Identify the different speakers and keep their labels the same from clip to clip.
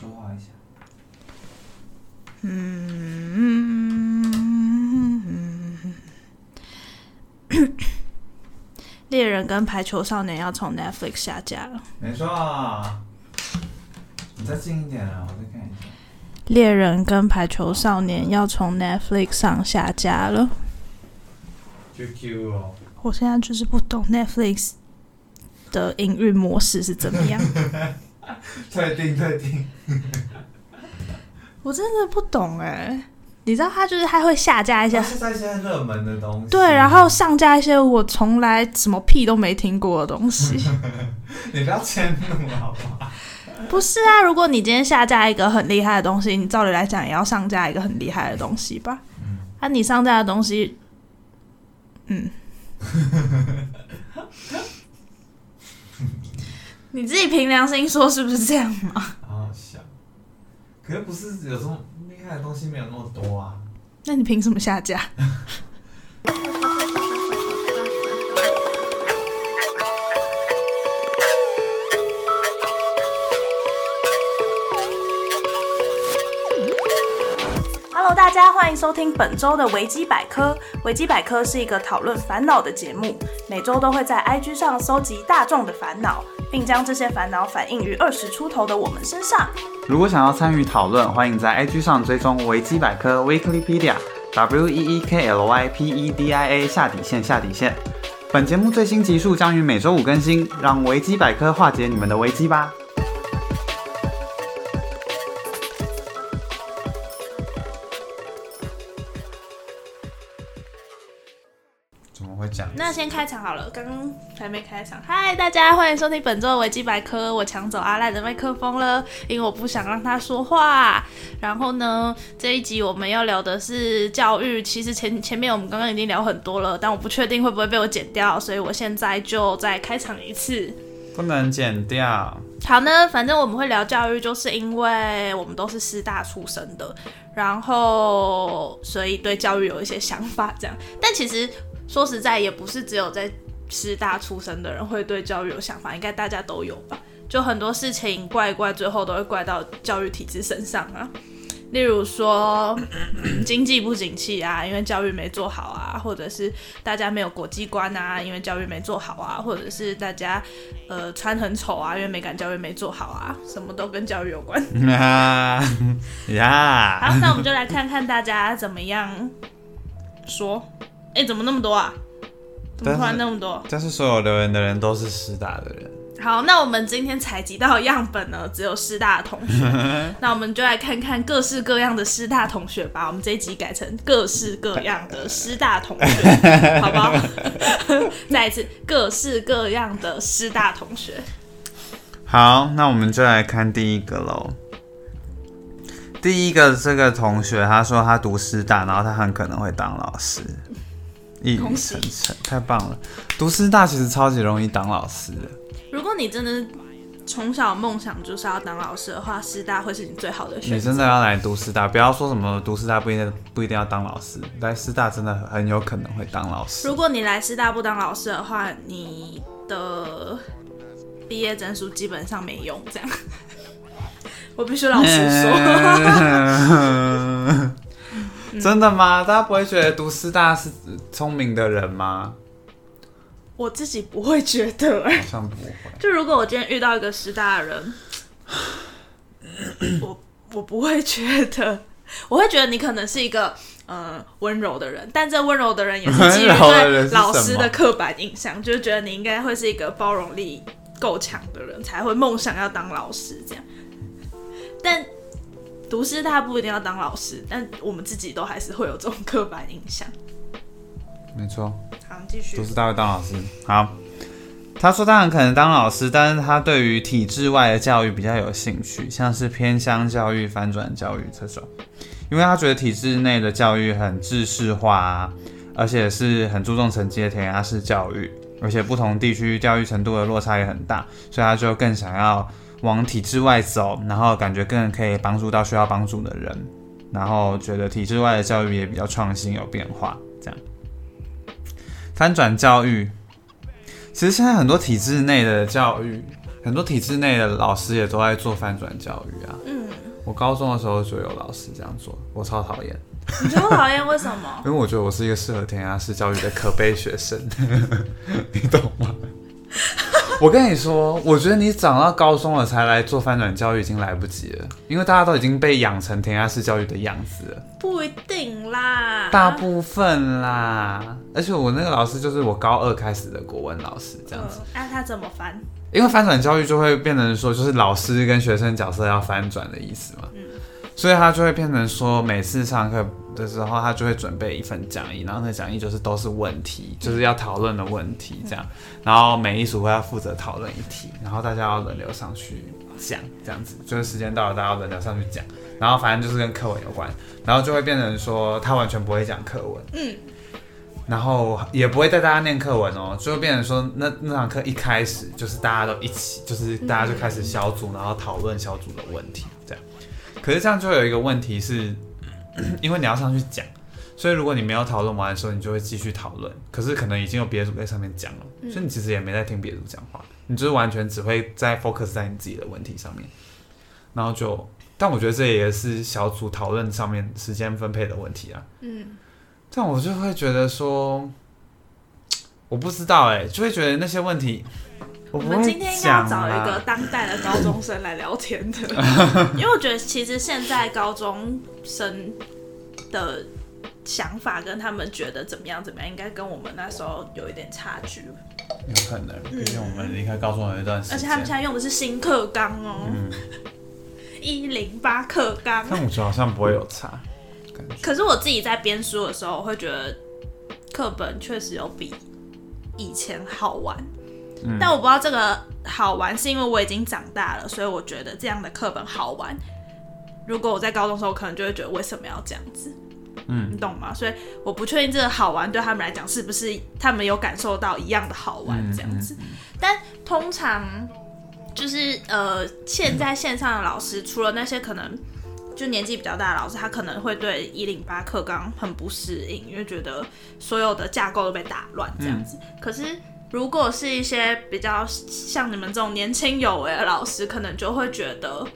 Speaker 1: 说话一下。
Speaker 2: 嗯，猎人跟排球少年要从 Netflix 下架了。
Speaker 1: 没错啊，你再近一点啊，我再看一下。
Speaker 2: 猎人跟排球少年要从 Netflix 上下架了。
Speaker 1: QQ 哦，
Speaker 2: 我现在就是不懂 Netflix 的营运模式是怎么样，
Speaker 1: 退订退订。
Speaker 2: 我真的不懂哎、你知道他就是他会下架一些
Speaker 1: 在现在热门的东西。
Speaker 2: 对，然后上架一些我从来什么屁都没听过的东西。
Speaker 1: 你不要迁怒好不好？
Speaker 2: 不是啊，如果你今天下架一个很厉害的东西，你照理来讲也要上架一个很厉害的东西吧？啊，你上架的东西，嗯，你自己凭良心说是不是这样嘛？
Speaker 1: 好好笑。可是不是有时候厉害的东西没有那么多啊？
Speaker 2: 那你凭什么下架？Hello，大家欢迎收听本周的维基百科。维基百科是一个讨论烦恼的节目，每周都会在 IG 上搜集大众的烦恼，并将这些烦恼反映于二十出头的我们身上。
Speaker 3: 如果想要参与讨论，欢迎在 IG 上追踪维基百科 Weeklypedia W E E K L Y P E D I A 下底线下底线。本节目最新集数将于每周五更新，让维基百科化解你们的危机吧。
Speaker 2: 那先开场好了，刚刚还没开场。嗨，大家欢迎收听本周的维基百科。我抢走阿赖的麦克风了，因为我不想让他说话。然后呢，这一集我们要聊的是教育。其实前前面我们刚刚已经聊很多了，但我不确定会不会被我剪掉，所以我现在就再开场一次。
Speaker 3: 不能剪掉。
Speaker 2: 好呢，反正我们会聊教育，就是因为我们都是师大出身的，然后所以对教育有一些想法，这样。但其实说实在，也不是只有在师大出生的人会对教育有想法，应该大家都有吧？就很多事情怪一怪，最后都会怪到教育体制身上啊。例如说，嗯 经济不景气啊，因为教育没做好啊，或者是大家没有国际观啊，因为教育没做好啊，或者是大家呃穿很丑啊，因为美感教育没做好啊，什么都跟教育有关。
Speaker 3: 呀 呀！
Speaker 2: 好，那我们就来看看大家怎么样说。哎、怎么那么多啊？怎么突然那么多？
Speaker 3: 但是所有留言的人都是师大的人，
Speaker 2: 好，那我们今天采集到的样本呢，只有师大的同学。那我们就来看看各式各样的师大同学吧。我们这一集改成各式各样的师大同学，好不好？再一次，各式各样的师大同学。
Speaker 3: 好，那我们就来看第一个喽。第一个这个同学，他说他读师大，然后他很可能会当老师，一语
Speaker 2: 恭喜
Speaker 3: 成谶，太棒了！读师大其实超级容易当老师的，
Speaker 2: 如果你真的从小梦想就是要当老师的话，师大会是你最好的选择你。
Speaker 3: 真的要来读师大，不要说什么读师大不一定不一定要当老师，来师大真的很有可能会当老师
Speaker 2: 如。果你来师大不当老师的话，你的毕业证书基本上没用。这样，我必须老实说。
Speaker 3: 嗯真的吗？大家不会觉得读师大是聪明的人吗？
Speaker 2: 我自己不会觉得、欸，
Speaker 3: 好像不会。
Speaker 2: 就如果我今天遇到一个师大的人，我我不会觉得，我会觉得你可能是一个呃温柔的人，但这温柔的人也是基于对 老师的刻板印象，就是觉得你应该会是一个包容力够强的人，才会梦想要当老师这样。但读师大不一定要当老师，但我们自己都还是会有这种刻板印象。
Speaker 3: 没错。
Speaker 2: 好，继续
Speaker 3: 读。师大会当老师。好，他说他很可能当老师，但是他对于体制外的教育比较有兴趣，像是偏乡教育、翻转教育这种，因为他觉得体制内的教育很制式化啊，而且是很注重成绩的填鸭式教育，而且不同地区教育程度的落差也很大，所以他就更想要往体制外走，然后感觉更可以帮助到需要帮助的人，然后觉得体制外的教育也比较创新有变化，这样。翻转教育，其实现在很多体制内的教育，很多体制内的老师也都在做翻转教育啊。
Speaker 2: 嗯，
Speaker 3: 我高中的时候就有老师这样做，我超讨厌，
Speaker 2: 你觉得我讨厌为什么？
Speaker 3: 因为我觉得我是一个适合填鸭式教育的可悲学生，你懂吗？我跟你说，我觉得你长到高中了才来做翻转教育已经来不及了，因为大家都已经被养成填鸭式教育的样子了，
Speaker 2: 不一定啦，
Speaker 3: 大部分啦。而且我那个老师就是我高二开始的国文老师，这样子。
Speaker 2: 嗯那、他怎么翻？
Speaker 3: 因为翻转教育就会变成说，就是老师跟学生角色要翻转的意思嘛，所以他就会变成说，每次上课的时候，他就会准备一份讲义，然后那讲义就是都是问题，就是要讨论的问题这样，然后每一组会要负责讨论一题，然后大家要轮流上去讲，这样子，就是时间到了，大家轮流上去讲，然后反正就是跟课文有关，然后就会变成说他完全不会讲课文，
Speaker 2: 嗯，
Speaker 3: 然后也不会带大家念课文哦，就会变成说那那堂课一开始就是大家都一起，就是大家就开始小组，然后讨论小组的问题。可是这样就有一个问题是，因为你要上去讲，所以如果你没有讨论完的时候，你就会继续讨论。可是可能已经有别的组在上面讲了，所以你其实也没在听别的组讲话，你就是完全只会在 focus 在你自己的问题上面，然后就，但我觉得这也是小组讨论上面时间分配的问题啊。
Speaker 2: 嗯，
Speaker 3: 但我就会觉得说，我不知道哎、就会觉得那些问题，我
Speaker 2: 我们今天应该要找一个
Speaker 3: 啦。
Speaker 2: 当代的高中生来聊天的，因为我觉得其实现在高中生的想法跟他们觉得怎么样怎么样，应该跟我们那时候有一点差距。
Speaker 3: 有可能，毕竟我们离开高中有一段时间
Speaker 2: 而且他们现。在用的是新课纲哦，
Speaker 3: 嗯，
Speaker 2: 一零八课纲。
Speaker 3: 但我觉得好像不会有差。
Speaker 2: 可是我自己在编书的时候，我会觉得课本确实有比以前好玩。
Speaker 3: 嗯
Speaker 2: 但我不知道这个好玩是因为我已经长大了，所以我觉得这样的课本好玩。如果我在高中的时候，可能就会觉得为什么要这样子，
Speaker 3: 嗯
Speaker 2: 你懂吗？所以我不确定这个好玩对他们来讲是不是他们有感受到一样的好玩
Speaker 3: 嗯
Speaker 2: 这样子。但通常就是呃，现在线上的老师，除了那些可能就年纪比较大的老师，他可能会对一零八课纲很不适应，因为觉得所有的架构都被打乱这样子。可是如果是一些比较像你们这种年轻有为的老师，可能就会觉得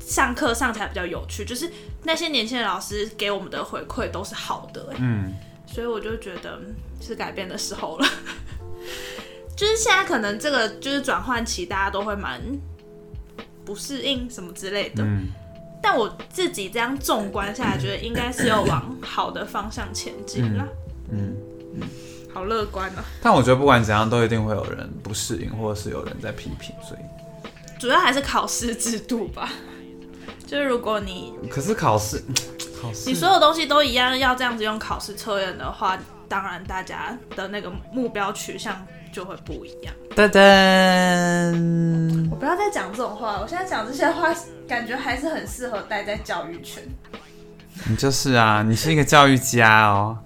Speaker 2: 上课上起来比较有趣，就是那些年轻的老师给我们的回馈都是好的、欸，
Speaker 3: 嗯，
Speaker 2: 所以我就觉得嗯是改变的时候了。就是现在可能这个就是转换期，大家都会蛮不适应什么之类的。
Speaker 3: 嗯
Speaker 2: 但我自己这样纵观下来，觉得应该是要往好的方向前进啦。
Speaker 3: 嗯。
Speaker 2: 好乐观啊！
Speaker 3: 但我觉得不管怎样，都一定会有人不适应，或者是有人在批评，所以。
Speaker 2: 主要还是考试制度吧。就是如果你
Speaker 3: 可是考试，考试，
Speaker 2: 你所有东西都一样，要这样子用考试测验的话，当然大家的那个目标取向就会不一样。
Speaker 3: 噔噔，
Speaker 2: 我不要再讲这种话，我现在讲这些话，感觉还是很适合待在教育圈。
Speaker 3: 你就是啊，你是一个教育家哦，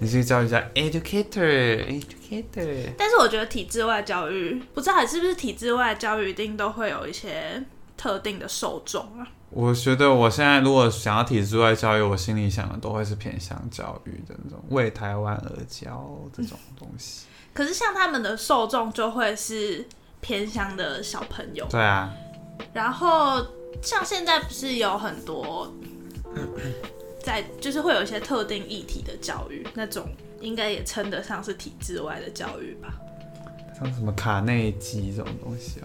Speaker 3: 你是一个教育一下，educator，educator。
Speaker 2: 但是我觉得体制外教育，不知道是不是体制外教育一定都会有一些特定的受众啊。
Speaker 3: 我觉得我现在如果想要体制外教育，我心里想的都会是偏向教育的那种，为台湾而教这种东西。
Speaker 2: 可是像他们的受众就会是偏乡的小朋友，
Speaker 3: 对啊，
Speaker 2: 然后像现在不是有很多在就是会有一些特定议题的教育，那种应该也称得上是体制外的教育吧
Speaker 3: 像什么卡内基这种东西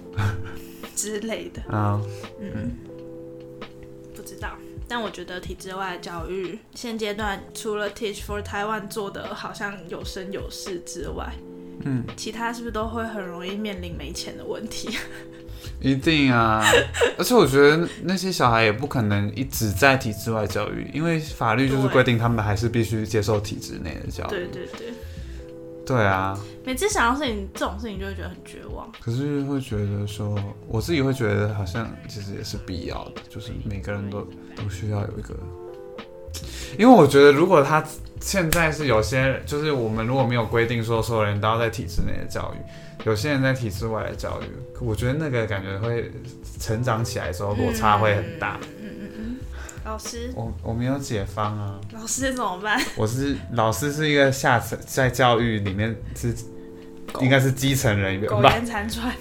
Speaker 2: 之类的。
Speaker 3: 啊，啊，
Speaker 2: 嗯，不知道。但我觉得体制外的教育现阶段除了 Teach for Taiwan 做的好像有声有势之外，
Speaker 3: 嗯，
Speaker 2: 其他是不是都会很容易面临没钱的问题？
Speaker 3: 一定啊！而且我觉得那些小孩也不可能一直在体制外教育，因为法律就是规定他们还是必须接受体制内的教育。
Speaker 2: 对对对，
Speaker 3: 对啊，
Speaker 2: 每次想到事情这种事情就会觉得很绝望。
Speaker 3: 可是会觉得说，我自己会觉得好像其实也是必要的，就是每个人都都需要有一个，因为我觉得如果他现在是有些，就是我们如果没有规定说所有人都要在体制内的教育，有些人在体制外的教育，我觉得那个感觉会成长起来的时候落差会很大。
Speaker 2: 嗯嗯嗯，老师，
Speaker 3: 我我没有解放啊，
Speaker 2: 老师怎么办？
Speaker 3: 我是老师是一个下层在教育里面是应该是基层人员
Speaker 2: 苟
Speaker 3: 吧，
Speaker 2: 延残喘。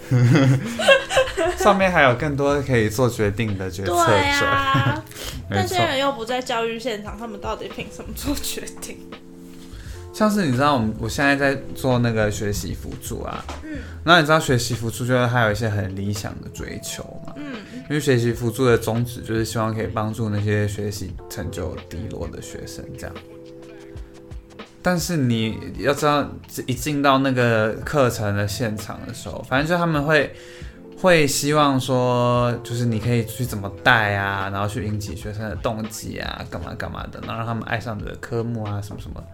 Speaker 3: 上面还有更多可以做决定的决策者。
Speaker 2: 那些，人又不在教育现场，他们到底凭什么做决定？
Speaker 3: 像是你知道我们我现在在做那个学习辅助啊，嗯，那你知道学习辅助就是还有一些很理想的追求嘛，嗯，因为学习辅助的宗旨就是希望可以帮助那些学习成就低落的学生这样。但是你要知道，一进到那个课程的现场的时候，反正就他们会会希望说，就是你可以去怎么带啊，然后去引起学生的动机啊，干嘛干嘛的，然后让他们爱上你的科目啊，什么什么。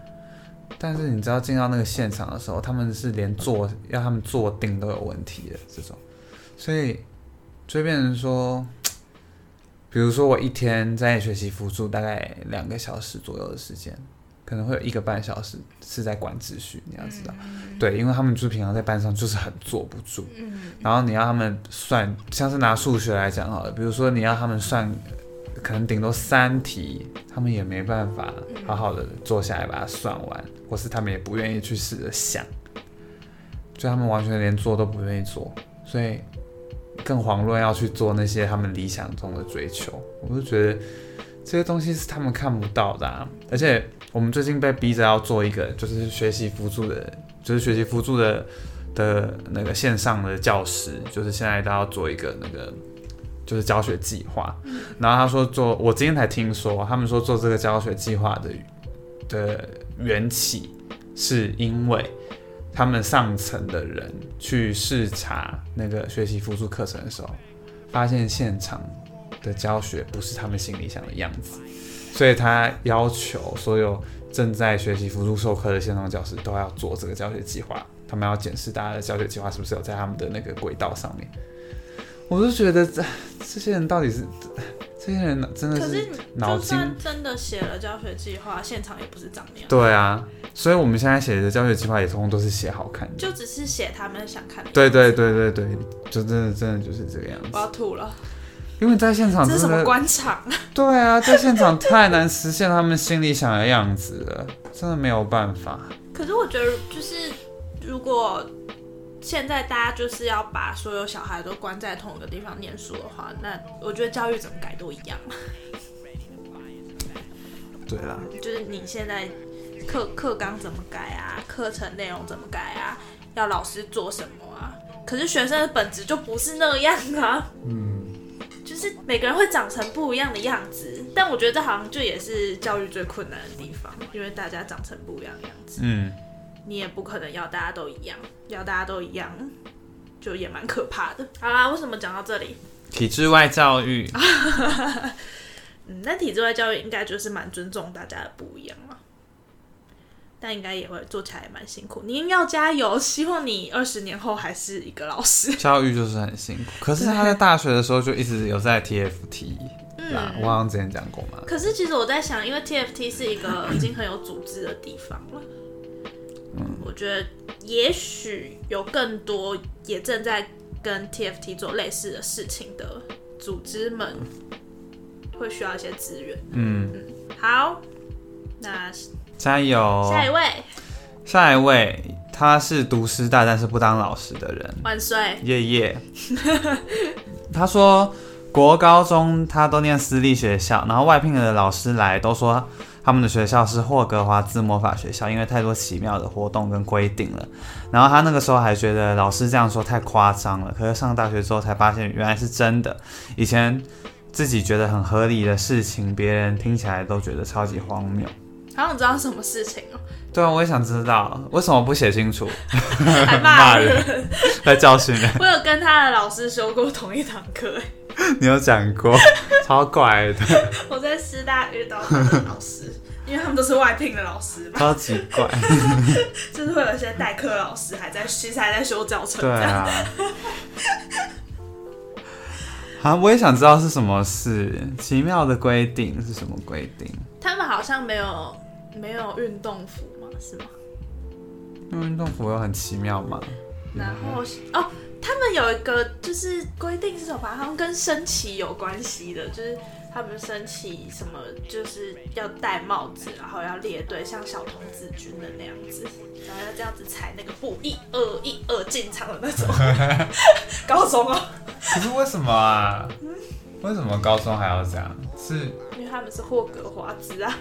Speaker 3: 但是你知道进到那个现场的时候，他们是连坐要他们坐定都有问题的这种，所以就会变成说，比如说我一天在学习辅助大概两个小时左右的时间，可能会有一个半小时是在管秩序，你要知道，对，因为他们就平常在班上就是很坐不住，然后你要他们算，像是拿数学来讲好了，比如说你要他们算。可能顶多三题，他们也没办法好好的坐下来把它算完，或是他们也不愿意去试着想，就他们完全连做都不愿意做，所以更遑论要去做那些他们理想中的追求。我就觉得这些东西是他们看不到的、啊，而且我们最近被逼着要做一个就是学习辅助的，就是学习辅助的的那个线上的教师，就是现在都要做一个那个。就是教学计划，然后他说做，我今天才听说，他们说做这个教学计划的的缘起，是因为他们上层的人去视察那个学习辅助课程的时候，发现现场的教学不是他们心里想的样子，所以他要求所有正在学习辅助授课的线上教师都要做这个教学计划，他们要检视大家的教学计划是不是有在他们的那个轨道上面。我就觉得这这些人到底是这些人真的
Speaker 2: 可是
Speaker 3: 脑筋
Speaker 2: 真的写了教学计划，现场也不是长那样，
Speaker 3: 对啊，所以我们现在写的教学计划也通通都是写好看的，
Speaker 2: 就只是写他们想看的。
Speaker 3: 对对对对对，就真的真的就是这个样子
Speaker 2: 我要。吐了，
Speaker 3: 因为在现场
Speaker 2: 这是什么
Speaker 3: 真的
Speaker 2: 官场？
Speaker 3: 对啊，在现场太难实现他们心里想的样子了，真的没有办法。
Speaker 2: 可是我觉得，就是如果现在大家就是要把所有小孩都关在同一个地方念书的话，那我觉得教育怎么改都一样。
Speaker 3: 对啦，
Speaker 2: 就是你现在课课纲怎么改啊，课程内容怎么改啊，要老师做什么啊？可是学生的本质就不是那样啊。嗯，就是每个人会长成不一样的样子，但我觉得这好像就也是教育最困难的地方，因为大家长成不一样的样子，
Speaker 3: 嗯，
Speaker 2: 你也不可能要大家都一样，要大家都一样，就也蛮可怕的。好啦，为什么讲到这里？
Speaker 3: 体制外教育，
Speaker 2: 嗯，那体制外教育应该就是蛮尊重大家的不一样嘛，但应该也会做起来也蛮辛苦。您要加油，希望你二十年后还是一个老师。
Speaker 3: 教育就是很辛苦。可是他在大学的时候就一直有在 TFT 嗯，我好像之前讲过嘛。
Speaker 2: 可是其实我在想，因为 TFT 是一个已经很有组织的地方了，嗯，我觉得也许有更多也正在跟 TFT 做类似的事情的组织们，会需要一些资源。
Speaker 3: 嗯，
Speaker 2: 好，那
Speaker 3: 加油！
Speaker 2: 下一位，
Speaker 3: 下一位，他是读师大但是不当老师的人，
Speaker 2: 万岁。
Speaker 3: 耶耶。他说国高中他都念私立学校，然后外聘的老师来都说他们的学校是霍格华兹魔法学校，因为太多奇妙的活动跟规定了。然后他那个时候还觉得老师这样说太夸张了，可是上大学之后才发现原来是真的。以前自己觉得很合理的事情，别人听起来都觉得超级荒谬。
Speaker 2: 好想知道什么事情哦、
Speaker 3: 对啊，我也想知道为什么不写清楚，
Speaker 2: 还骂
Speaker 3: 骂
Speaker 2: 人。
Speaker 3: 人来教训人。
Speaker 2: 我有跟他的老师修过同一堂课，哎
Speaker 3: 你有讲过，超怪的，
Speaker 2: 我在师大遇到他的老师，因为他们都是外聘的老师嘛，
Speaker 3: 超级怪。
Speaker 2: 就是会有一些代课老师还在，其实还在修教程。
Speaker 3: 对啊。啊，我也想知道是什么事，奇妙的规定是什么规定？
Speaker 2: 他们好像没有没有运动服嘛，是吗？
Speaker 3: 因为运动服有很奇妙嘛？
Speaker 2: 然后哦，他们有一个就是规定是什么吧？好像跟升旗有关系的，就是他们升旗什么就是要戴帽子，然后要列队，像小童子军的那样子，然后要这样子踩那个步，一二一二进场的那种。高中哦，
Speaker 3: 可是为什么啊？为什么高中还要这样？是
Speaker 2: 因为他们是霍格华兹啊。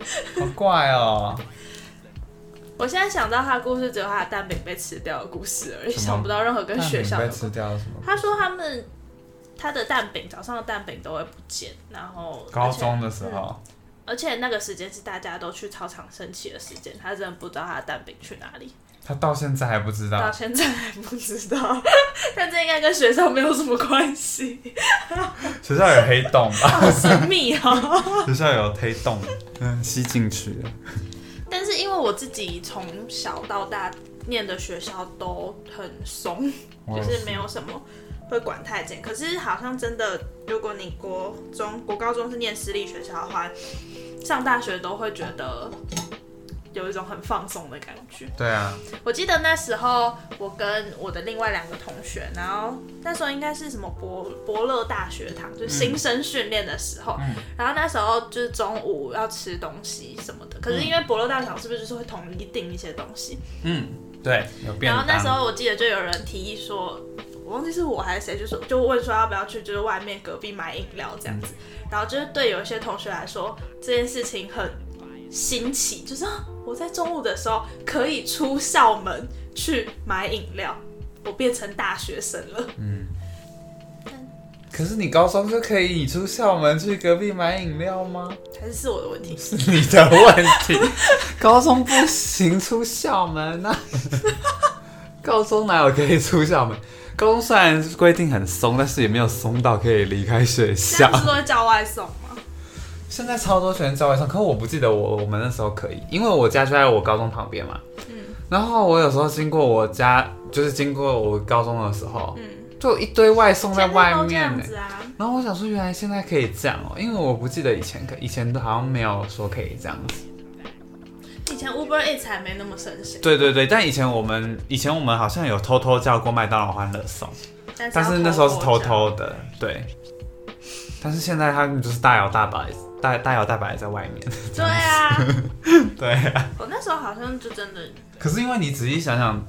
Speaker 3: 好怪哦。
Speaker 2: 我现在想到他的故事，只有他的蛋饼被吃掉的故事而已，想不到任何跟学校
Speaker 3: 被吃掉什么？
Speaker 2: 他说他们他的蛋饼早上的蛋饼都会不见，然后
Speaker 3: 高中的时候，
Speaker 2: 而且那个时间是大家都去操场升旗的时间，他真的不知道他的蛋饼去哪里，
Speaker 3: 他到现在还不知道
Speaker 2: 到
Speaker 3: 道。
Speaker 2: 现在还不知道。但这应该跟学校没有什么关系，
Speaker 3: 学校有黑洞吧？
Speaker 2: 好神秘哦。
Speaker 3: 学校有黑洞，嗯，吸进去了。
Speaker 2: 但是因为我自己从小到大念的学校都很松，就是没有什么会管太紧。可是好像真的，如果你国中、国高中是念私立学校的话，上大学都会觉得有一种很放松的感觉。
Speaker 3: 对啊，
Speaker 2: 我记得那时候我跟我的另外两个同学，然后那时候应该是什么伯伯乐大学堂，就是新生训练的时候，然后那时候就是中午要吃东西什么的，可是因为伯乐大学堂是不是就是会统一订一些东西？
Speaker 3: 嗯，对。
Speaker 2: 然后那时候我记得就有人提议说，我忘记是我还是谁，就说就问说要不要去就是外面隔壁买饮料这样子。然后就是对有一些同学来说，这件事情很新奇，就是、啊、我在中午的时候可以出校门去买饮料，我变成大学生了。
Speaker 3: 嗯可是你高中就可以你出校门去隔壁买饮料吗？
Speaker 2: 还是是我的问题？
Speaker 3: 是你的问题。高中不行出校门啊，高中哪有可以出校门？高中虽然规定很松，但是也没有松到可以离开学校
Speaker 2: 样。不是都会叫外送吗？
Speaker 3: 现在超多学生在外送，可我不记得我我们那时候可以，因为我家就在我高中旁边嘛。
Speaker 2: 嗯
Speaker 3: 然后我有时候经过我家，就是经过我高中的时候，
Speaker 2: 嗯，
Speaker 3: 就一堆外送在外面呢。
Speaker 2: 样子啊。
Speaker 3: 然后我想说，原来现在可以这样哦，因为我不记得以前可，以前都好像没有说可以这样子。
Speaker 2: 以前 Uber Eats 还没那么盛行，
Speaker 3: 对对对，但以前我们以前我们好像有偷偷叫过麦当劳欢乐颂，
Speaker 2: 但
Speaker 3: 但是那时候是偷偷的，对。但是现在他们就是大摇大摆，大大摇大摆在外面。
Speaker 2: 对啊，
Speaker 3: 对啊。
Speaker 2: 我那时候好像就真的
Speaker 3: 可是因为你仔细想想，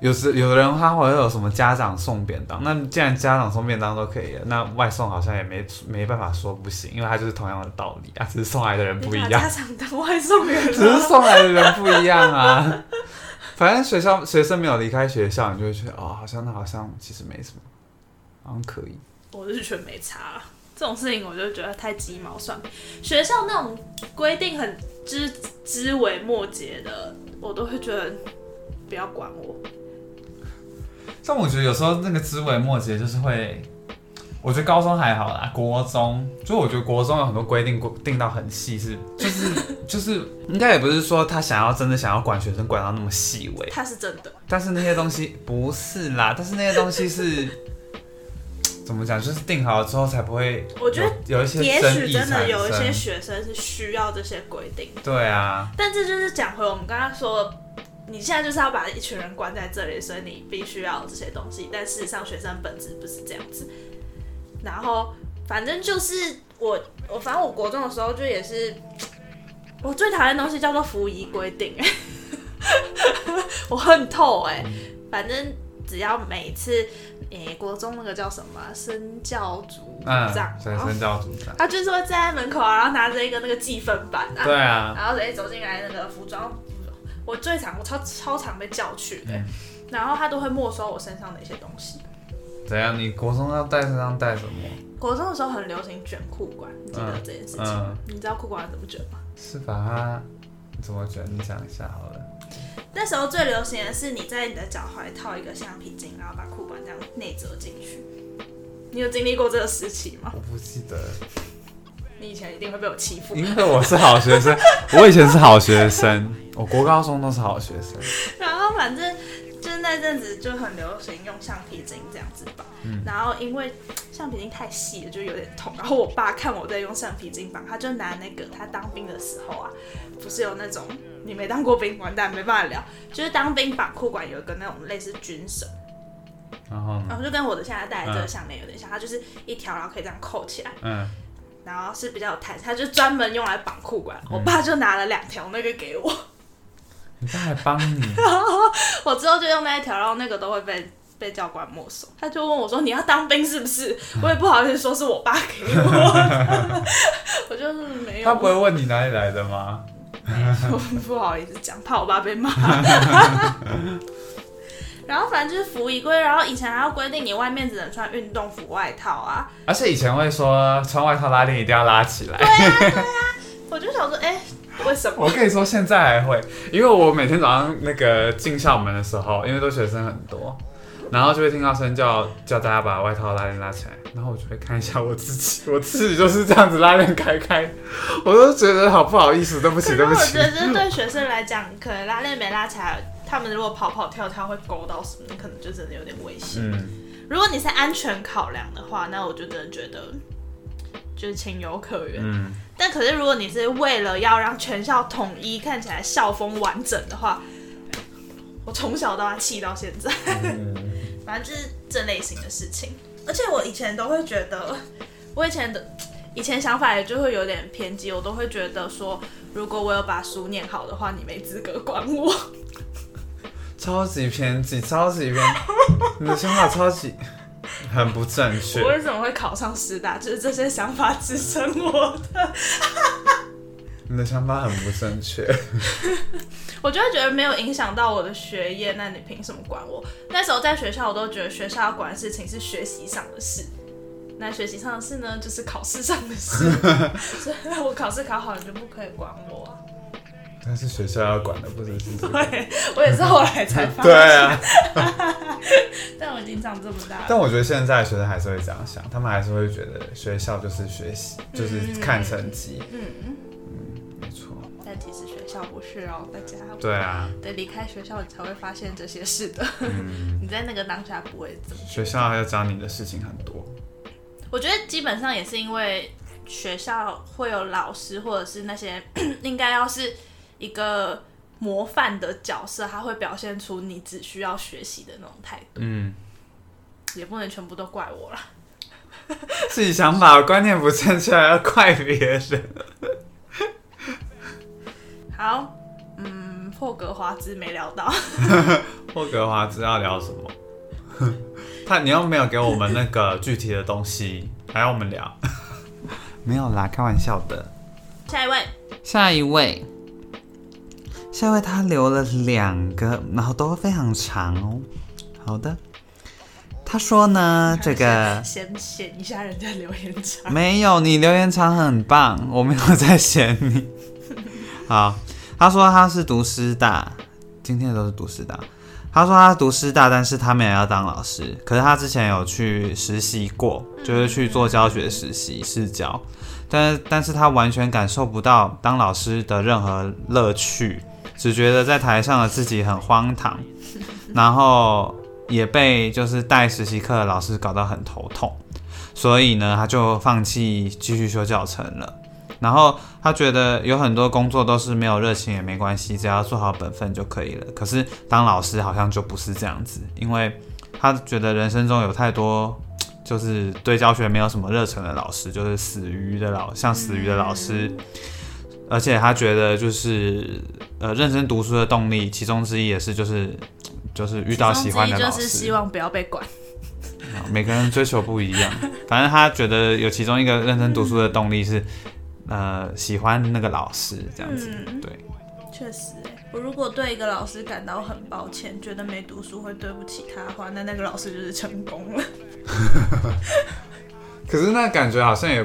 Speaker 3: 有时有的人他会有什么家长送便当，那既然家长送便当都可以了，那外送好像也没没办法说不行，因为他就是同样的道理啊，只是送来的人不一样
Speaker 2: 家。长当外送员
Speaker 3: 只是。送来的人不一样啊。反正学校学生没有离开学校，你就会觉得哦，好像那好像其实没什么，好像可以。
Speaker 2: 我是觉得没差啦，这种事情我就觉得太鸡毛蒜皮。学校那种规定很枝枝微末节的，我都会觉得不要管我。
Speaker 3: 但我觉得有时候那个枝微末节就是会，我觉得高中还好啦，国中就我觉得国中有很多规定定到很细，是 就是就是应该也不是说他想要真的想要管学生管到那么细微，
Speaker 2: 他是真的，
Speaker 3: 但是那些东西不是啦，但是那些东西是。怎么讲？就是定好了之后才不会，
Speaker 2: 我觉得
Speaker 3: 有一些
Speaker 2: 也许真的有一些
Speaker 3: 生
Speaker 2: 学生是需要这些规定，
Speaker 3: 对啊，
Speaker 2: 但这就是讲回我们刚刚说，你现在就是要把一群人关在这里，所以你必须要有这些东西。但事实上，学生本质不是这样子。然后，反正就是我，我反正我国中的时候就也是，我最讨厌的东西叫做服仪规定，我恨透哎、反正只要每次，诶、国中那个叫什么啊身教组
Speaker 3: 嗯
Speaker 2: 长，，
Speaker 3: 学
Speaker 2: 然后
Speaker 3: 生教组长，
Speaker 2: 他就是会站在门口啊，然后拿着一个那个计分板啊，
Speaker 3: 对啊，
Speaker 2: 然后诶走进来那个服装，我最常我超超常被叫去的，
Speaker 3: 嗯
Speaker 2: 然后他都会没收我身上的一些东西。
Speaker 3: 怎样？你国中要带身上带什么？
Speaker 2: 国中的时候很流行卷裤管，你记得这件事情吗？你知道裤管怎么卷吗？
Speaker 3: 是把它怎么卷？你讲一下好了。
Speaker 2: 那时候最流行的是你在你的脚踝套一个橡皮筋，然后把裤管这样内折进去。你有经历过这个时期吗？
Speaker 3: 我不记得，
Speaker 2: 你以前一定会被我欺负。
Speaker 3: 因为我是好学生，我以前是好学生，我国高中都是好学生。
Speaker 2: 然后反正就是那阵子就很流行用橡皮筋这样子绑，然后因为橡皮筋太细了，就有点痛。然后我爸看我在用橡皮筋绑，他就拿那个他当兵的时候啊，不是有那种你没当过兵，完蛋没办法聊，就是当兵绑裤管有一个那种类似军绳，
Speaker 3: 然后？
Speaker 2: 然后就跟我的现在戴的这个项链有点像，它就是一条，然后可以这样扣起来，
Speaker 3: 嗯，
Speaker 2: 然后是比较有弹性，它就专门用来绑裤管。我爸就拿了两条那个给我，
Speaker 3: 你爸还帮你，
Speaker 2: 我之后就用那一条，然后那个都会被被教官没收。他就问我说：“你要当兵是不是？”我也不好意思说是我爸给我，我就是没有。
Speaker 3: 他不会问你哪里来的吗？
Speaker 2: 我不好意思讲，怕我爸被骂。然后反正就是服仪规，然后以前还要规定你外面只能穿运动服外套啊。
Speaker 3: 而且以前会说穿外套拉链一定要拉起来。
Speaker 2: 我就想说，哎、为什么？
Speaker 3: 我跟你说，现在还会，因为我每天早上那个进校门的时候，因为都学生很多，然后就会听到声叫叫大家把外套拉链拉起来，然后我就会看一下我自己，我自己就是这样子拉链开开，我都觉得好不好意思，对不起，对不起
Speaker 2: 我觉。得这对学生来讲，可能拉链没拉起来，他们如果跑跑跳跳会勾到什么，可能就真的有点危险。
Speaker 3: 嗯，
Speaker 2: 如果你是安全考量的话，那我就真的觉得就是情有可原。
Speaker 3: 嗯，
Speaker 2: 但可是如果你是为了要让全校统一，看起来校风完整的话，我从小到大气到现在，
Speaker 3: 嗯
Speaker 2: 反正就是这类型的事情。而且我以前都会觉得，我以前的以前想法也就会有点偏激，我都会觉得说，如果我有把书念好的话，你没资格管我。
Speaker 3: 超级偏激，超级偏，你的想法超级很不正确
Speaker 2: 我。为什么会考上师大？就是这些想法支撑我的。
Speaker 3: 你的想法很不正确。
Speaker 2: 我就会觉得没有影响到我的学业，那你凭什么管我？那时候在学校，我都觉得学校要管的事情是学习上的事，那学习上的事呢，就是考试上的事。所以我考试考好，你就不可以管我啊、
Speaker 3: 但是学校要管的不只是这个。
Speaker 2: 对，我也是后来才发现。
Speaker 3: 对啊，
Speaker 2: 但我已经长这么大了。
Speaker 3: 但我觉得现在学生还是会这样想，他们还是会觉得学校就是学习，就是看成绩。
Speaker 2: 嗯，其实学校不是哦，大家
Speaker 3: 对啊，
Speaker 2: 得离开学校，你才会发现这些事的。
Speaker 3: 嗯，
Speaker 2: 你在那个当下不会怎么
Speaker 3: 学校要教你的事情很多。
Speaker 2: 我觉得基本上也是因为学校会有老师，或者是那些 应该要是一个模范的角色，他会表现出你只需要学习的那种态度，
Speaker 3: 嗯，
Speaker 2: 也不能全部都怪我啦。
Speaker 3: 自己想法观念不正确，还要怪别人。
Speaker 2: 好，嗯，霍格华兹没聊到，
Speaker 3: 霍格华兹要聊什么？他你又没有给我们那个具体的东西，还要我们聊？没有啦，开玩笑的。
Speaker 2: 下一位，
Speaker 3: 下一位，下一位他留了两个，然后都非常长哦。好的，他说呢，这个
Speaker 2: 先嫌一下人家留言长，
Speaker 3: 没有，你留言长很棒，我没有在嫌你。好，他说他是读师大，今天都是读师大。他说他读师大，但是他们也要当老师。可是他之前有去实习过，就是去做教学实习试教，但是但是他完全感受不到当老师的任何乐趣，只觉得在台上的自己很荒唐，然后也被就是带实习课的老师搞得很头痛，所以呢，他就放弃继续修教程了。然后他觉得有很多工作都是没有热情也没关系，只要做好本分就可以了。可是当老师好像就不是这样子，因为他觉得人生中有太多就是对教学没有什么热忱的老师，就是死鱼的老像死鱼的老师。而且他觉得就是呃认真读书的动力，其中之一也是就是就是遇到喜欢的老师。
Speaker 2: 就是希望不要被管。
Speaker 3: 每个人追求不一样，反正他觉得有其中一个认真读书的动力是，呃，喜欢那个老师这样子，
Speaker 2: 嗯。
Speaker 3: 对，
Speaker 2: 确实、欸，我如果对一个老师感到很抱歉，觉得没读书会对不起他的话，那那个老师就是成功了。
Speaker 3: 可是那感觉好像也，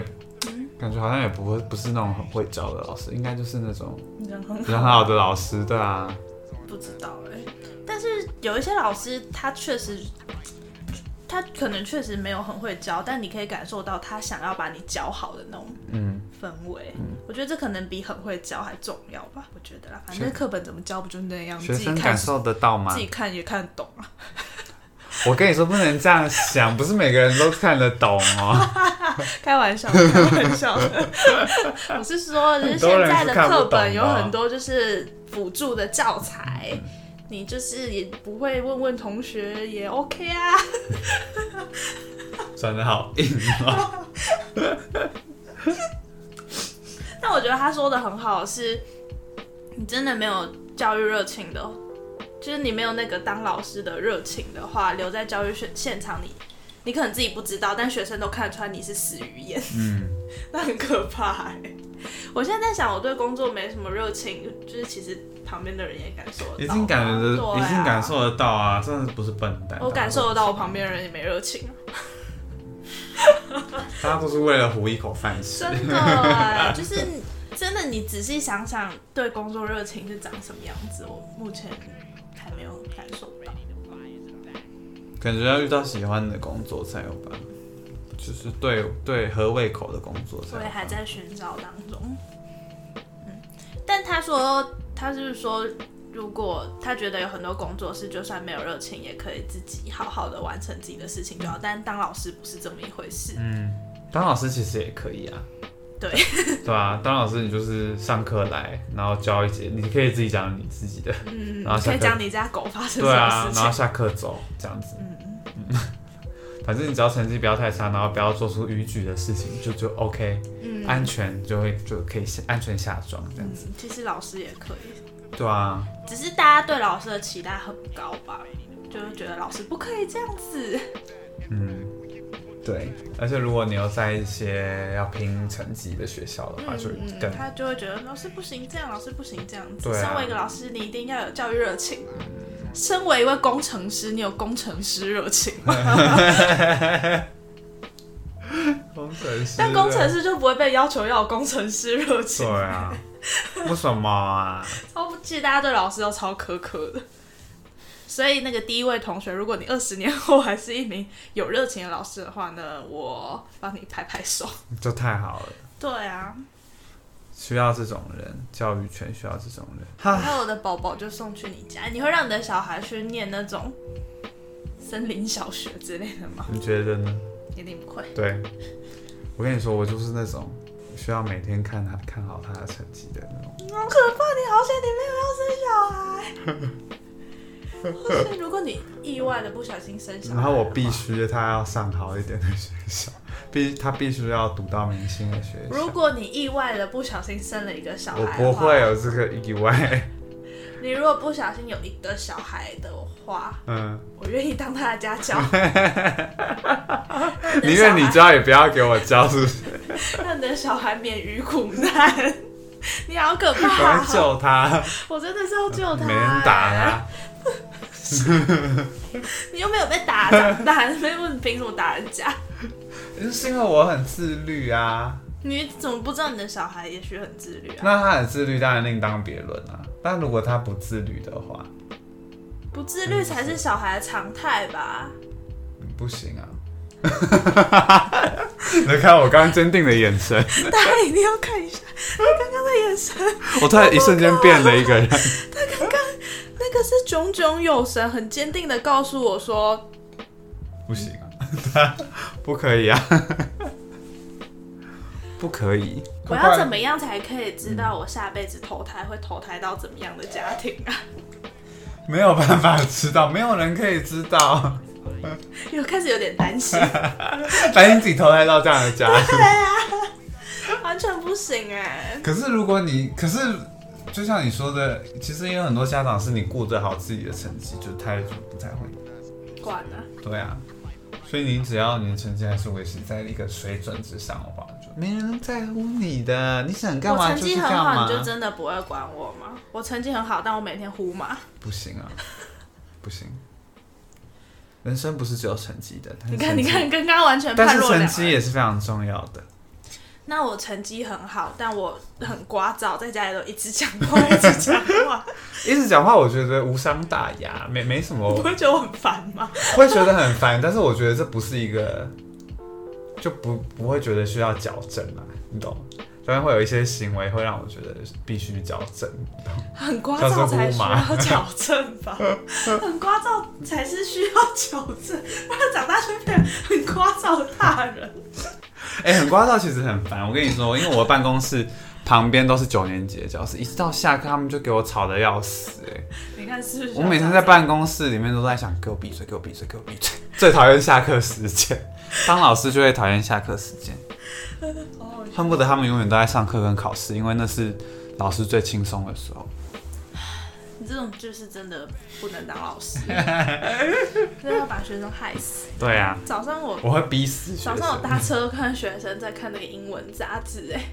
Speaker 3: 感觉好像也不会不是那种很会教的老师，应该就是那种
Speaker 2: 人很
Speaker 3: 人很好的老师，对啊，
Speaker 2: 不知道哎、但是有一些老师，他确实，他可能确实没有很会教，但你可以感受到他想要把你教好的那种
Speaker 3: 嗯，
Speaker 2: 氛围。我觉得这可能比很会教还重要吧。我觉得啦，反正课本怎么教不就那样，
Speaker 3: 学
Speaker 2: 自己
Speaker 3: 感受得到吗
Speaker 2: 自？己看也看得懂啊。
Speaker 3: 我跟你说不能这样想，不是每个人都看得懂哦。
Speaker 2: 开玩笑，开玩笑。我是说，就是现在的课本有很多就是辅助的教材，你就是也不会问问同学也 OK 啊。
Speaker 3: 转的好硬哦。
Speaker 2: 但我觉得他说的很好，是你真的没有教育热情的，就是你没有那个当老师的热情的话，留在教育现现场，你你可能自己不知道，但学生都看得出来你是死鱼眼，
Speaker 3: 嗯，
Speaker 2: 那很可怕哎、我现在在想，我对工作没什么热情，就是其实旁边的人也感受得到，
Speaker 3: 已经感觉得，
Speaker 2: 啊。
Speaker 3: 已经感受得到啊，真的不是笨蛋。
Speaker 2: 我感受得到我旁边的人也没热情，
Speaker 3: 大家都是为了糊一口饭吃。
Speaker 2: 真的哎，就是真的，你仔细想想，对工作热情是长什么样子，我目前还没有感受到。
Speaker 3: 感觉要遇到喜欢的工作才有办法，就是对对合胃口的工作才有。
Speaker 2: 我也还在寻找当中。嗯，但他说，他就是说，如果他觉得有很多工作是就算没有热情，也可以自己好好的完成自己的事情就好。但当老师不是这么一回事。
Speaker 3: 嗯，当老师其实也可以啊。
Speaker 2: 对，
Speaker 3: 对啊，当老师你就是上课来，然后教一节，你可以自己讲你自己的，
Speaker 2: 嗯，
Speaker 3: 然后
Speaker 2: 可以讲你家狗发生什么
Speaker 3: 对啊，
Speaker 2: 事情。
Speaker 3: 然后下课走这样子。
Speaker 2: 嗯
Speaker 3: 反正你只要成绩不要太差，然后不要做出逾矩的事情，就就 OK，、
Speaker 2: 嗯
Speaker 3: 安全就会就可以下安全下装这样子。
Speaker 2: 嗯，其实老师也可以，
Speaker 3: 对啊，
Speaker 2: 只是大家对老师的期待很高吧，就会觉得老师不可以这样子。
Speaker 3: 嗯，对。而且如果你又在一些要拼成绩的学校的话，就
Speaker 2: 他就会觉得老师不行这样，老师不行这样子。
Speaker 3: 对啊
Speaker 2: 身为一个老师，你一定要有教育热情。身为一位工程师，你有工程师热情吗？
Speaker 3: 工程师，
Speaker 2: 但工程师就不会被要求要有工程师热情
Speaker 3: 对。啊，为什么啊？
Speaker 2: 超不，其实大家对老师都超苛刻的。所以那个第一位同学，如果你二十年后还是一名有热情的老师的话呢，我帮你拍拍手。
Speaker 3: 就太好了，
Speaker 2: 对啊，
Speaker 3: 需要这种人，教育圈需要这种人。还
Speaker 2: 有，我的宝宝就送去你家，你会让你的小孩去念那种森林小学之类的吗？
Speaker 3: 你觉得呢？
Speaker 2: 一定不会。
Speaker 3: 对，我跟你说，我就是那种需要每天看他看好他的成绩的那种。
Speaker 2: 好可怕！你好险，你没有要生小孩。或是如果你意外的不小心生小孩，
Speaker 3: 然后我必。须他要上好一点的学校，必他必须要读到明星的学校。
Speaker 2: 如果你意外的不小心生了一个小孩
Speaker 3: 我，不会有这个意外，
Speaker 2: 你如果不小心有一个小孩的话，
Speaker 3: 嗯，
Speaker 2: 我愿意当他的家教。
Speaker 3: 宁愿你教也不要给我教，是不是？
Speaker 2: 让你的小孩免于苦难。你好可
Speaker 3: 赶
Speaker 2: 怕、
Speaker 3: 快救他，
Speaker 2: 我真的是要救他、
Speaker 3: 没人打他。
Speaker 2: 你又没有被打长大，没有你凭什么打人家？
Speaker 3: 就是因为我很自律啊。
Speaker 2: 你怎么不知道你的小孩也许很自律啊？
Speaker 3: 那他很自律，当然另当别论啊。但如果他不自律的话，
Speaker 2: 不自律才是小孩的常态吧？
Speaker 3: 不行啊。你看我刚刚坚定的眼神，
Speaker 2: 大家一定要看一下他刚刚的眼神，
Speaker 3: 我突然一瞬间变了一个人。
Speaker 2: 他刚刚那个是炯炯有神，很坚定的告诉我说，
Speaker 3: 不行啊，不可以啊，不可以。
Speaker 2: 我要怎么样才可以知道我下辈子投胎会投胎到怎么样的家庭啊？
Speaker 3: 没有办法知道，没有人可以知道。
Speaker 2: 又开始有点担心，
Speaker 3: 担心自己投胎到这样的家庭。
Speaker 2: 完全不行哎、
Speaker 3: 可是如果你，可是就像你说的，其实也有很多家长是你顾得好自己的成绩，就他就不太会。
Speaker 2: 管了，
Speaker 3: 对啊，所以你只要你的成绩还是维持在一个水准之上的话，就没人在乎你的。你想干
Speaker 2: 我
Speaker 3: 嘛就去
Speaker 2: 成绩很好，你。就真的不会管我吗？我成绩很好，但我每天呼嘛。
Speaker 3: 不行啊，不行。人生不是只有成绩的，
Speaker 2: 你看，你看，跟刚刚完全
Speaker 3: 但是成
Speaker 2: 判若两人。
Speaker 3: 绩也是非常重要的。
Speaker 2: 那我成绩很好，但我很聒噪，在家里都一直讲话，一直讲话，
Speaker 3: 一直讲话，我觉得无伤大雅，没没什
Speaker 2: 你
Speaker 3: 么
Speaker 2: 不，会觉得我很烦吗？
Speaker 3: 会觉得很烦。但是我觉得这不是一个，就不不会觉得需要矫正啊，你懂？当然会有一些行为会让我觉得必须矫正，
Speaker 2: 很聒
Speaker 3: 像是
Speaker 2: 噪才需要矫正吧？很聒噪才是需要矫正，不然长大就变成很聒噪的大人。
Speaker 3: 哎、很聒噪其实很烦。我跟你说，因为我的办公室旁边都是九年级的教室，一直到下课他们就给我吵得要死哎、
Speaker 2: 你看是不是？
Speaker 3: 我每天在办公室里面都在想，给我闭嘴，给我闭嘴，给我闭嘴。最讨厌下课时间，当老师就会讨厌下课时间，
Speaker 2: 哦，
Speaker 3: 恨不得他们永远都在上课跟考试，因为那是老师最轻松的时候。
Speaker 2: 你这种就是真的不能当老师，真的要把学生害死。
Speaker 3: 对啊，
Speaker 2: 早上我
Speaker 3: 我会逼死
Speaker 2: 早上我
Speaker 3: 生。
Speaker 2: 搭车看学生在看那个英文杂志，哎，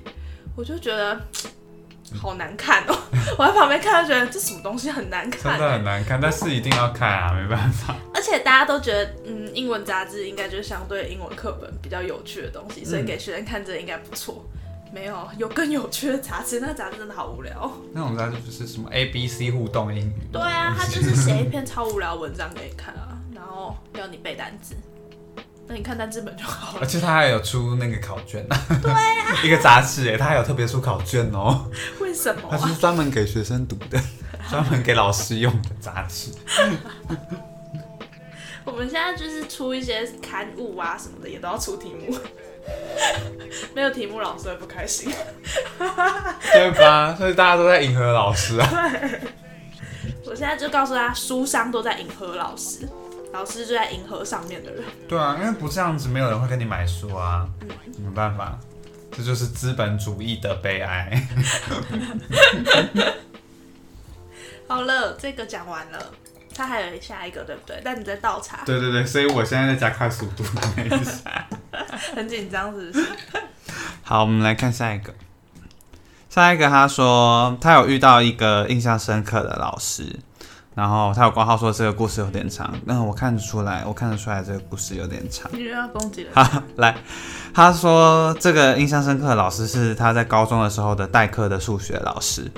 Speaker 2: 我就觉得 好难看哦。我在旁边看，就觉得这什么东西很难看
Speaker 3: 真，的很难看，但是一定要看啊，没办法。
Speaker 2: 而且大家都觉得，嗯，英文杂志应该就是相对英文课本比较有趣的东西，所以给学生看这应该不错。没有，有更有趣的杂志，那个杂志真的好无聊。
Speaker 3: 那种杂志就是什么 A B C 互动英语。
Speaker 2: 对啊，他就是写一篇超无聊的文章给你看啊，然后要你背单词，那你看单字本就好了。
Speaker 3: 而且他还有出那个考卷，对啊，一个杂志哎，他还有特别出考卷哦，
Speaker 2: 为什么啊？
Speaker 3: 它是专门给学生读的，专门给老师用的杂志。
Speaker 2: 我们现在就是出一些刊物啊什么的，也都要出题目。没有题目，老师会不开心。
Speaker 3: 对吧？所以大家都在迎合老师啊。
Speaker 2: 我现在就告诉大家，书商都在迎合老师，老师就在银河上面的人。
Speaker 3: 对啊，因为不这样子，没有人会跟你买书啊，没办法，这就是资本主义的悲哀。
Speaker 2: 好了，这个讲完了，他还有下一个，对不对？但你在倒茶，
Speaker 3: 对对对，所以我现在在加快速度等一下。
Speaker 2: 很紧张，是不是？
Speaker 3: 好，我们来看下一个。下一个，他说他有遇到一个印象深刻的老师，然后他有挂号说这个故事有点长，但我看得出来，我看得出来这个故事有点长。
Speaker 2: 你又要攻击了？
Speaker 3: 好，来，他说这个印象深刻的老师是他在高中的时候的代课的数学老师，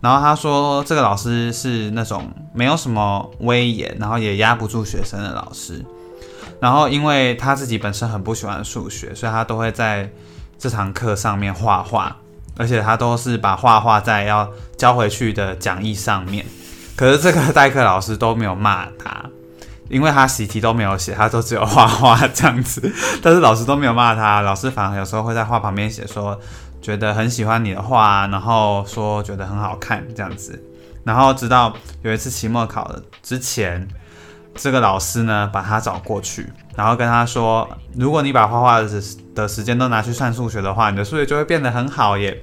Speaker 3: 然后他说这个老师是那种没有什么威严，然后也压不住学生的老师。然后因为他自己本身很不喜欢数学，所以他都会在这堂课上面画画，而且他都是把画画在要交回去的讲义上面。可是这个代课老师都没有骂他，因为他习题都没有写，他都只有画画这样子。但是老师都没有骂他，老师反而有时候会在画旁边写说觉得很喜欢你的画，然后说觉得很好看这样子。然后直到有一次期末考之前，这个老师呢把他找过去，然后跟他说，如果你把画画的的时间都拿去算数学的话，你的数学就会变得很好耶。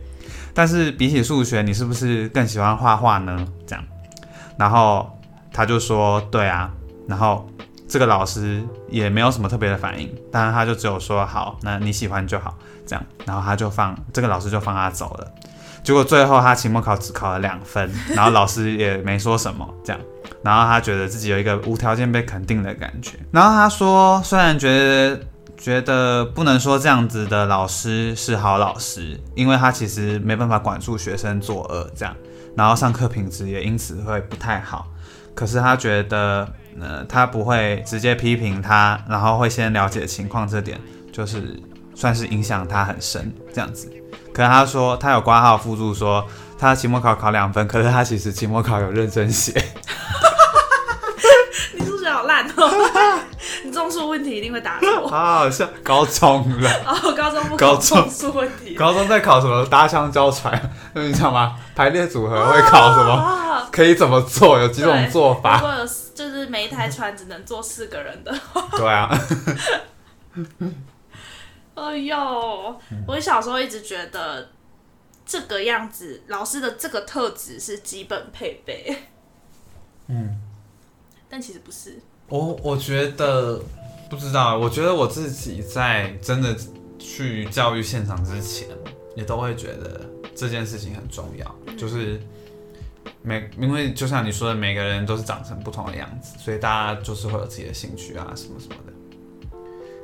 Speaker 3: 但是比起数学，你是不是更喜欢画画呢？这样，然后他就说对啊，然后这个老师也没有什么特别的反应，当然他就只有说好，那你喜欢就好，这样，然后他就放这个老师就放他走了。结果最后他期末考只考了两分，然后老师也没说什么，这样，然后他觉得自己有一个无条件被肯定的感觉。然后他说，虽然觉得觉得不能说这样子的老师是好老师，因为他其实没办法管束学生作恶，这样，然后上课品质也因此会不太好。可是他觉得，呃，他不会直接批评他，然后会先了解情况，这点就是算是影响他很深这样子。可是他说他有挂号附注说他期末考考两分，可是他其实期末考有认真写。
Speaker 2: 你数学好烂哦！你种数问题一定会答错。
Speaker 3: 好 好像，高中了，
Speaker 2: 哦，高中不
Speaker 3: 高
Speaker 2: 考
Speaker 3: 中
Speaker 2: 种数问题。
Speaker 3: 高中在考什么搭腔交船，你知道吗？排列组合会考什么？
Speaker 2: 么？
Speaker 3: 可以怎么做？有几种做
Speaker 2: 如
Speaker 3: 法？
Speaker 2: 果有就是每一台船只能坐四个人的，
Speaker 3: 对啊，
Speaker 2: 哎呦，我小时候一直觉得这个样子，老师的这个特质是基本配备，
Speaker 3: 嗯，
Speaker 2: 但其实不是。
Speaker 3: 我我觉得不知道，我觉得我自己在真的去教育现场之前，也都会觉得这件事情很重要，就是每因为就像你说的，每个人都是长成不同的样子，所以大家就是会有自己的兴趣啊，什么什么的。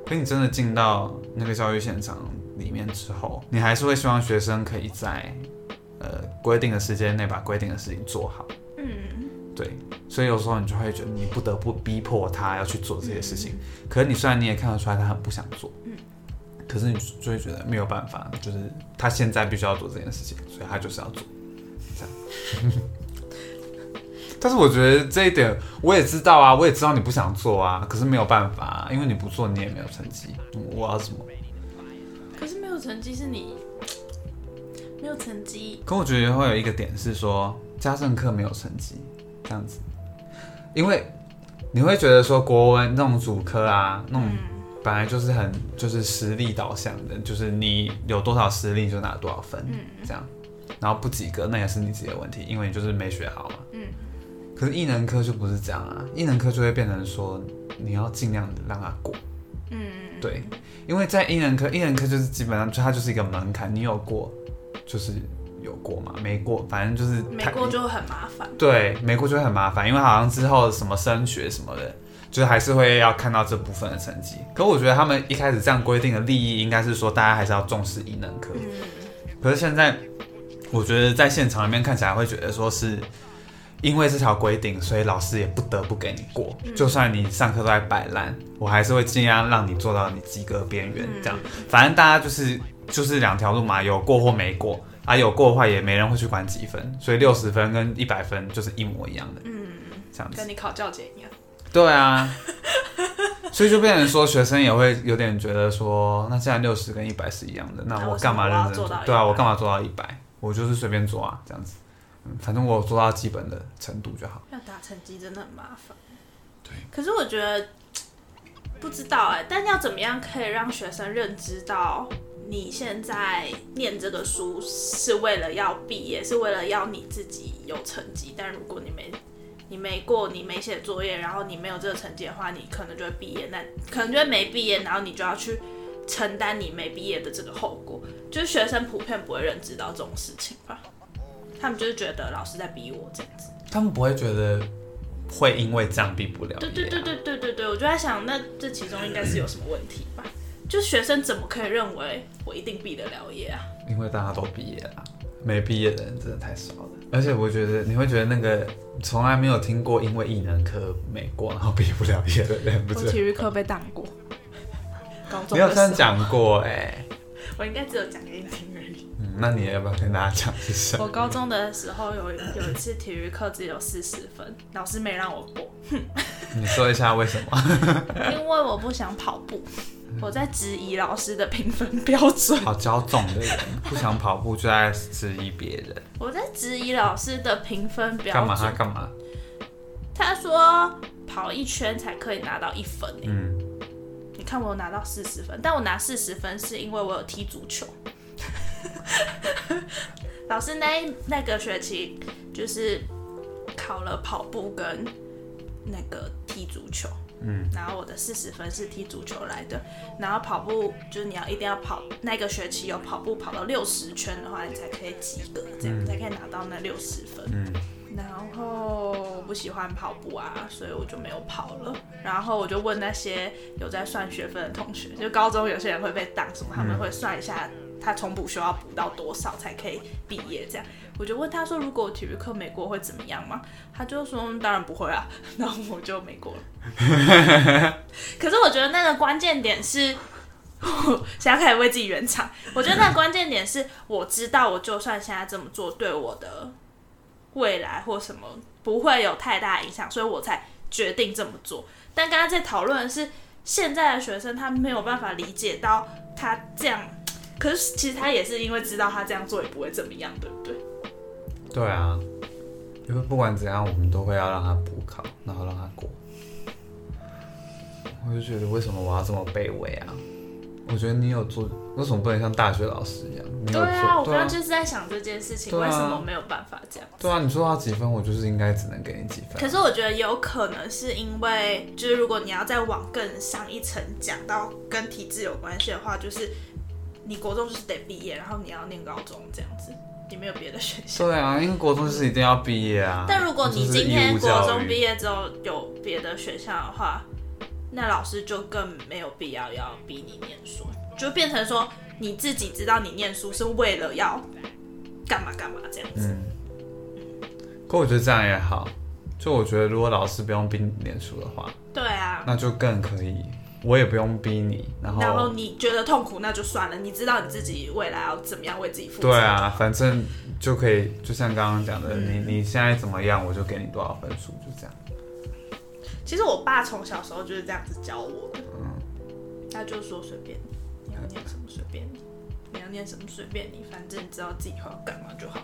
Speaker 3: 可你真的进到那个教育现场里面之后，你还是会希望学生可以在呃规定的时间内把规定的事情做好。
Speaker 2: 嗯，
Speaker 3: 对，所以有时候你就会觉得你不得不逼迫他要去做这些事情。可是你虽然你也看得出来他很不想做，
Speaker 2: 嗯，
Speaker 3: 可是你就会觉得没有办法，就是他现在必须要做这件事情，所以他就是要做，这样。但是我觉得这一点我也知道啊，我也知道你不想做啊，可是没有办法、啊，因为你不做你也没有成绩，我要怎么？
Speaker 2: 可是没有成绩是你，没有成绩，
Speaker 3: 可我觉得会有一个点是说，家政课没有成绩这样子，因为你会觉得说国文那种主科啊，那种
Speaker 2: 嗯。
Speaker 3: 本来就是很就是实力导向的，就是你有多少实力就拿多少分，
Speaker 2: 嗯。
Speaker 3: 这样，然后不及格那也是你自己的问题，因为你就是没学好嘛。
Speaker 2: 嗯，
Speaker 3: 可是艺能科就不是这样啊，艺能科就会变成说你要尽量的让它过，
Speaker 2: 嗯，
Speaker 3: 对，因为在艺能科，艺能科就是基本上就它就是一个门槛，你有过就是有过嘛，没过反正就是
Speaker 2: 没过就很麻烦。
Speaker 3: 对，没过就会很麻烦，因为好像之后什么升学什么的，就是还是会要看到这部分的成绩。可我觉得他们一开始这样规定的利益，应该是说大家还是要重视艺能科。
Speaker 2: 嗯，
Speaker 3: 可是现在，我觉得在现场里面看起来会觉得说是。因为这条规定，所以老师也不得不给你过。就算你上课都在摆烂，我还是会尽量让你做到你及格边缘。这样，反正大家就是就是两条路嘛，有过或没过。啊，有过的话也没人会去管几分，所以六十分跟一百分就是一模一样的。
Speaker 2: 嗯，
Speaker 3: 这样子。
Speaker 2: 跟你考教检一样。
Speaker 3: 对啊，所以就变成说，学生也会有点觉得说，那既然六十跟一百是一样的，那我干嘛认真
Speaker 2: 做到
Speaker 3: 对啊，我干嘛做到一百？我就是随便做啊，这样子。嗯，反正我做到基本的程度就好。
Speaker 2: 要打成绩真的很麻烦。
Speaker 3: 对。
Speaker 2: 可是我觉得不知道哎、但要怎么样可以让学生认知到你现在念这个书是为了要毕业，是为了要你自己有成绩。但如果你没你没过，你没写作业，然后你没有这个成绩的话，你可能就会毕业，那可能就会没毕业，然后你就要去承担你没毕业的这个后果。就是学生普遍不会认知到这种事情吧？他们就是觉得老师在逼我这样子。
Speaker 3: 他们不会觉得会因为这样毕不了业、啊。
Speaker 2: 对对对对对对对，我就在想，那这其中应该是有什么问题吧？就学生怎么可以认为我一定毕得了业啊？
Speaker 3: 因为大家都毕业了，没毕业的人真的太少了。而且我觉得你会觉得那个从来没有听过因为艺能科没过然后毕不了业的人，不
Speaker 2: 我
Speaker 3: 是？
Speaker 2: 体育课被挡过，高中
Speaker 3: 你有这样讲过哎、
Speaker 2: 我应该只有讲给你听
Speaker 3: 那你要不要跟大家讲一下？
Speaker 2: 我高中的时候有有一次体育课只有四十分，老师没让我过，
Speaker 3: 你说一下为什么？
Speaker 2: 因为我不想跑步，我在质疑老师的评分标准，
Speaker 3: 好骄纵的人，不想跑步就在质疑别人，
Speaker 2: 我在质疑老师的评分标准
Speaker 3: 干嘛？他。干嘛？
Speaker 2: 他说跑一圈才可以拿到一分欸
Speaker 3: 嗯，
Speaker 2: 你看我有拿到四十分，但我拿四十分是因为我有踢足球。老师那那个学期就是考了跑步跟那个踢足球，
Speaker 3: 嗯，
Speaker 2: 然后我的四十分是踢足球来的，然后跑步就是你要一定要跑那个学期有跑步跑到六十圈的话，你才可以及格，这样、才可以拿到那六十分。
Speaker 3: 嗯，
Speaker 2: 然后我不喜欢跑步啊，所以我就没有跑了。然后我就问那些有在算学分的同学，就高中有些人会被挡什么，他们会算一下他重补修要补到多少才可以毕业这样。我就问他说，如果体育课没过会怎么样吗？他就说当然不会啊，然后我就没过了。可是我觉得那个关键点是。现在开始为自己圆场，我觉得那个关键点是，我知道我就算现在这么做，对我的未来或什么不会有太大影响，所以我才决定这么做。但刚刚在讨论的是，现在的学生他没有办法理解到他这样，可是其实他也是因为知道他这样做也不会怎么样，对不对？
Speaker 3: 对啊，因为不管怎样，我们都会要让他补考，然后让他过。我就觉得为什么我要这么卑微啊？我觉得你有做，为什么不能像大学老师一样？你有做
Speaker 2: 对啊，我刚刚就是在想这件事情，
Speaker 3: 啊
Speaker 2: 为什么没有办法这样？
Speaker 3: 对啊，你做到几分，我就是应该只能给你几分。
Speaker 2: 可是我觉得有可能是因为，就是如果你要再往更上一层讲到跟体制有关系的话，就是你国中就是得毕业，然后你要念高中这样子，你没有别的选项。
Speaker 3: 对啊，因为国中就是一定要毕业啊。
Speaker 2: 但如果你今天国中毕业之后有别的选项的话，那老师就更没有必要要逼你念书，就变成说你自己知道你念书是为了要干嘛干嘛这样子。
Speaker 3: 嗯，可我觉得这样也好。就我觉得，如果老师不用逼你念书的话，
Speaker 2: 对啊，
Speaker 3: 那就更可以。我也不用逼你，然后
Speaker 2: 然后你觉得痛苦那就算了，你知道你自己未来要怎么样为自己负责。
Speaker 3: 对啊，反正就可以，就像刚刚讲的，
Speaker 2: 嗯
Speaker 3: 你你现在怎么样，我就给你多少分数，就这样。
Speaker 2: 其实我爸从小时候就是这样子教我的，
Speaker 3: 嗯
Speaker 2: 他就说随便你，你要念什么随便你，你要念什么随便你，反正你知道自己以后要干嘛就好。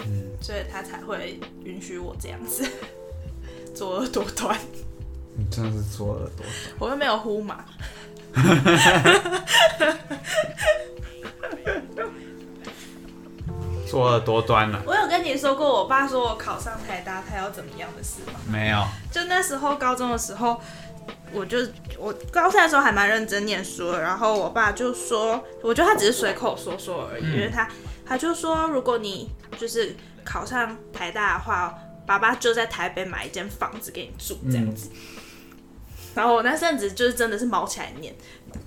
Speaker 3: 嗯，
Speaker 2: 所以他才会允许我这样子 作恶多端。
Speaker 3: 你真的是做了多少？
Speaker 2: 我又没有呼嘛，
Speaker 3: 作恶多端了？
Speaker 2: 我有跟你说过，我爸说我考上台大，他要怎么样的事吗？
Speaker 3: 没有。
Speaker 2: 就那时候高中的时候，我就我高三的时候还蛮认真念书的，然后我爸就说，我觉得他只是随口说说而已，
Speaker 3: 嗯
Speaker 2: 因为他他就说，如果你就是考上台大的话，爸爸就在台北买一间房子给你住这样子。然后我那阵子就是真的是毛起来念，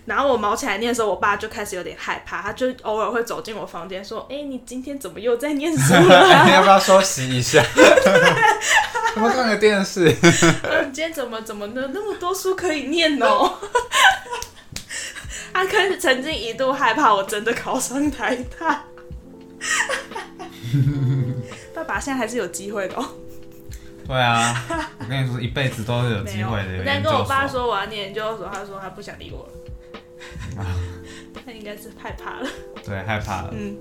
Speaker 2: 然后我毛起来念的时候，我爸就开始有点害怕，他就偶尔会走进我房间说：“哎、你今天怎么又在念书了、啊？
Speaker 3: 你要不要休息一下？要不要看个电视？
Speaker 2: 呃 你今天怎么怎么的那么多书可以念哦？他开始曾经一度害怕我真的考上台大。爸爸现在还是有机会的哦。
Speaker 3: 对啊，我跟你说，一辈子都是有机会的。
Speaker 2: 没有，
Speaker 3: 有
Speaker 2: 我在跟我爸说我要念研究所，他说他不想理我了。他应该是害怕了，
Speaker 3: 对，害怕了。
Speaker 2: 嗯，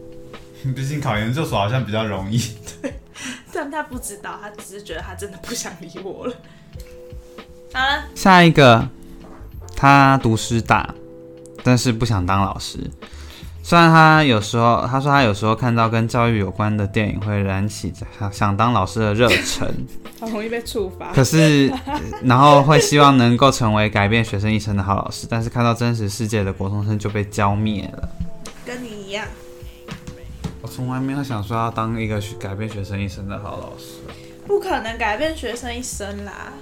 Speaker 3: 毕竟考研究所好像比较容易。
Speaker 2: 对 但他不知道，他只是觉得他真的不想理我了。好了，
Speaker 3: 下一个，他读师大，但是不想当老师。虽然他有时候，他说他有时候看到跟教育有关的电影，会燃起想想当老师的热忱，
Speaker 2: 好容易被处罚。
Speaker 3: 可是，呃然后会希望能够成为改变学生一生的好老师，但是看到真实世界的国中生就被浇灭了。
Speaker 2: 跟你一样，
Speaker 3: 我从来没有想说要当一个改变学生一生的好老师，
Speaker 2: 不可能改变学生一生啦。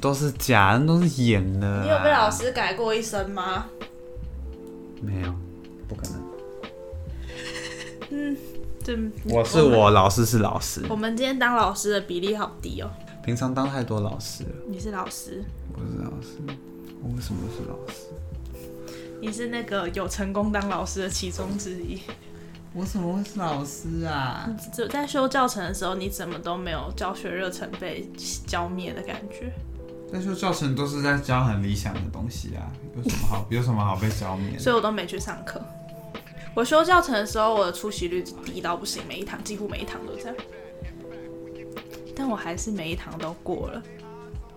Speaker 3: 都是假的，都是演的。
Speaker 2: 你有被老？师改过一生吗？
Speaker 3: 没有，不可能。
Speaker 2: 这
Speaker 3: 我是我，老师是老师
Speaker 2: 我。们今天当老师的比例好低哦。
Speaker 3: 平常当太多老师了，
Speaker 2: 你是老师，
Speaker 3: 我是老师，我为什么是老师？
Speaker 2: 你是那个有成功当老师的其中之一。
Speaker 3: 我怎么会是老师啊？
Speaker 2: 只在修教程的时候，你怎么都没有教学热忱被浇灭的感觉。
Speaker 3: 在修教程都是在教很理想的东西啊，有什么好有什么好被浇灭？
Speaker 2: 所以我都没去上课。我修教程的时候，我的出席率低到不行，每一堂几乎每一堂都这样。但我还是每一堂都过了。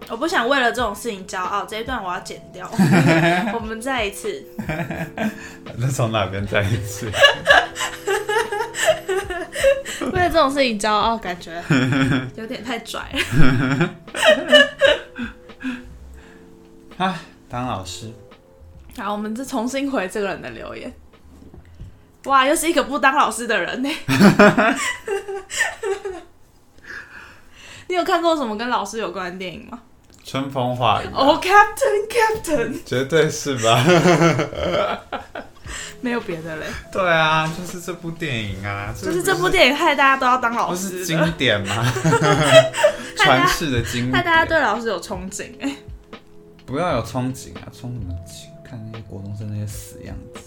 Speaker 2: 我不想为了这种事情骄傲，这一段我要剪掉。我们再一次，
Speaker 3: 那从哪边再一次？
Speaker 2: 为了这种事情骄傲，感觉有点太拽了。
Speaker 3: 唉，当老师，
Speaker 2: 好，我们再重新回这个人的留言。哇，又是一个不当老师的人呢。你有看过什么跟老师有关的电影吗？
Speaker 3: 春风化雨啊，
Speaker 2: 哦、c a p t a i n Captain，
Speaker 3: 绝对是吧？
Speaker 2: 没有别的嘞，
Speaker 3: 对啊，就是这部电影啊，
Speaker 2: 就是这部电影害大家都要当老
Speaker 3: 不是
Speaker 2: 师，
Speaker 3: 经典吗？传世的经典，
Speaker 2: 害大家对老师有憧憬哎。
Speaker 3: 不要有憧憬啊，憧什么憬？看那些国中生那些死样子，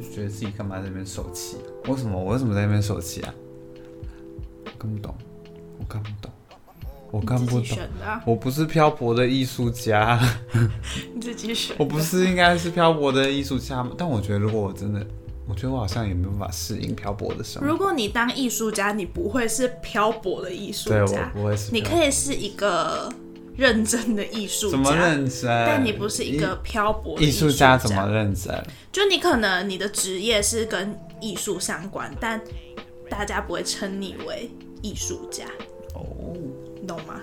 Speaker 3: 就觉得自己干嘛在那边受气？为什么我为什么在那边受气啊？我看不懂，我看不懂，我看不懂。我不是漂泊的艺术家，
Speaker 2: 你自己选。
Speaker 3: 我不是应该是漂泊的艺术家吗？但我觉得如果我真的，我觉得我好像也没办法适应漂泊的生活。
Speaker 2: 如果你当艺术家，你不会是漂泊的艺术
Speaker 3: 对我
Speaker 2: 家，
Speaker 3: 不会是
Speaker 2: 你可以是一个认真的艺术家。
Speaker 3: 怎么认真？
Speaker 2: 但你不是一个漂泊
Speaker 3: 艺术
Speaker 2: 家
Speaker 3: 家怎么认真？
Speaker 2: 就你可能你的职业是跟艺术相关，但大家不会称你为艺术家，
Speaker 3: 哦，
Speaker 2: 你懂吗？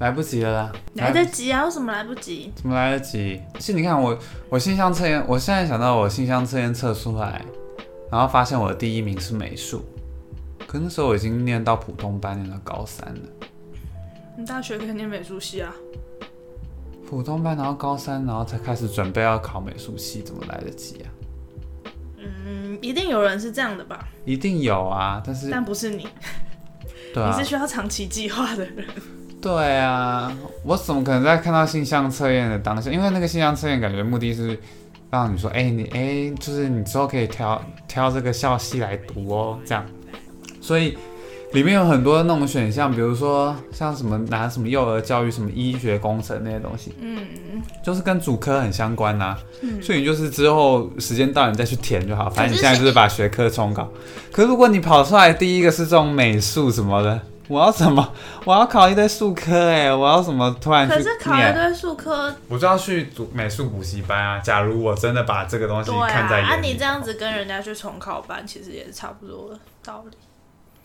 Speaker 3: 来不及了啦！
Speaker 2: 来得及啊？为什么来不及？
Speaker 3: 怎么来得及？是你看我，我性向测验，我现在想到我性向测验测出来，然后发现我的第一名是美术，可那时候我已经念到普通班，念到高三了。
Speaker 2: 你大学可以念美术系啊？
Speaker 3: 普通班，然后高三，然后才开始准备要考美术系，怎么来得及啊？
Speaker 2: 嗯，一定有人是这样的吧？
Speaker 3: 一定有啊，但是
Speaker 2: 但不是你，
Speaker 3: 对啊
Speaker 2: 你是，需要长期计划的人。
Speaker 3: 对啊，我怎么可能在看到性向测验的当下？因为那个性向测验感觉目的是让你说，哎、你哎、就是你之后可以挑挑这个校系来读哦，这样。所以里面有很多那种选项，比如说像什么拿什么幼儿教育、什么医学工程那些东西，
Speaker 2: 嗯，
Speaker 3: 就是跟主科很相关呐、
Speaker 2: 嗯
Speaker 3: 所以你就是之后时间到你再去填就好，反正你现在就是把学科冲高。可是如果你跑出来第一个是这种美术什么的，我要怎么？我要考一堆数科哎、我要怎么突然
Speaker 2: 可是考一？堆数科，
Speaker 3: 我就要去读美术补习班啊！假如我真的把这个东西看在
Speaker 2: 啊，
Speaker 3: 眼里，
Speaker 2: 你这样子跟人家去重考班，其实也是差不多的道理。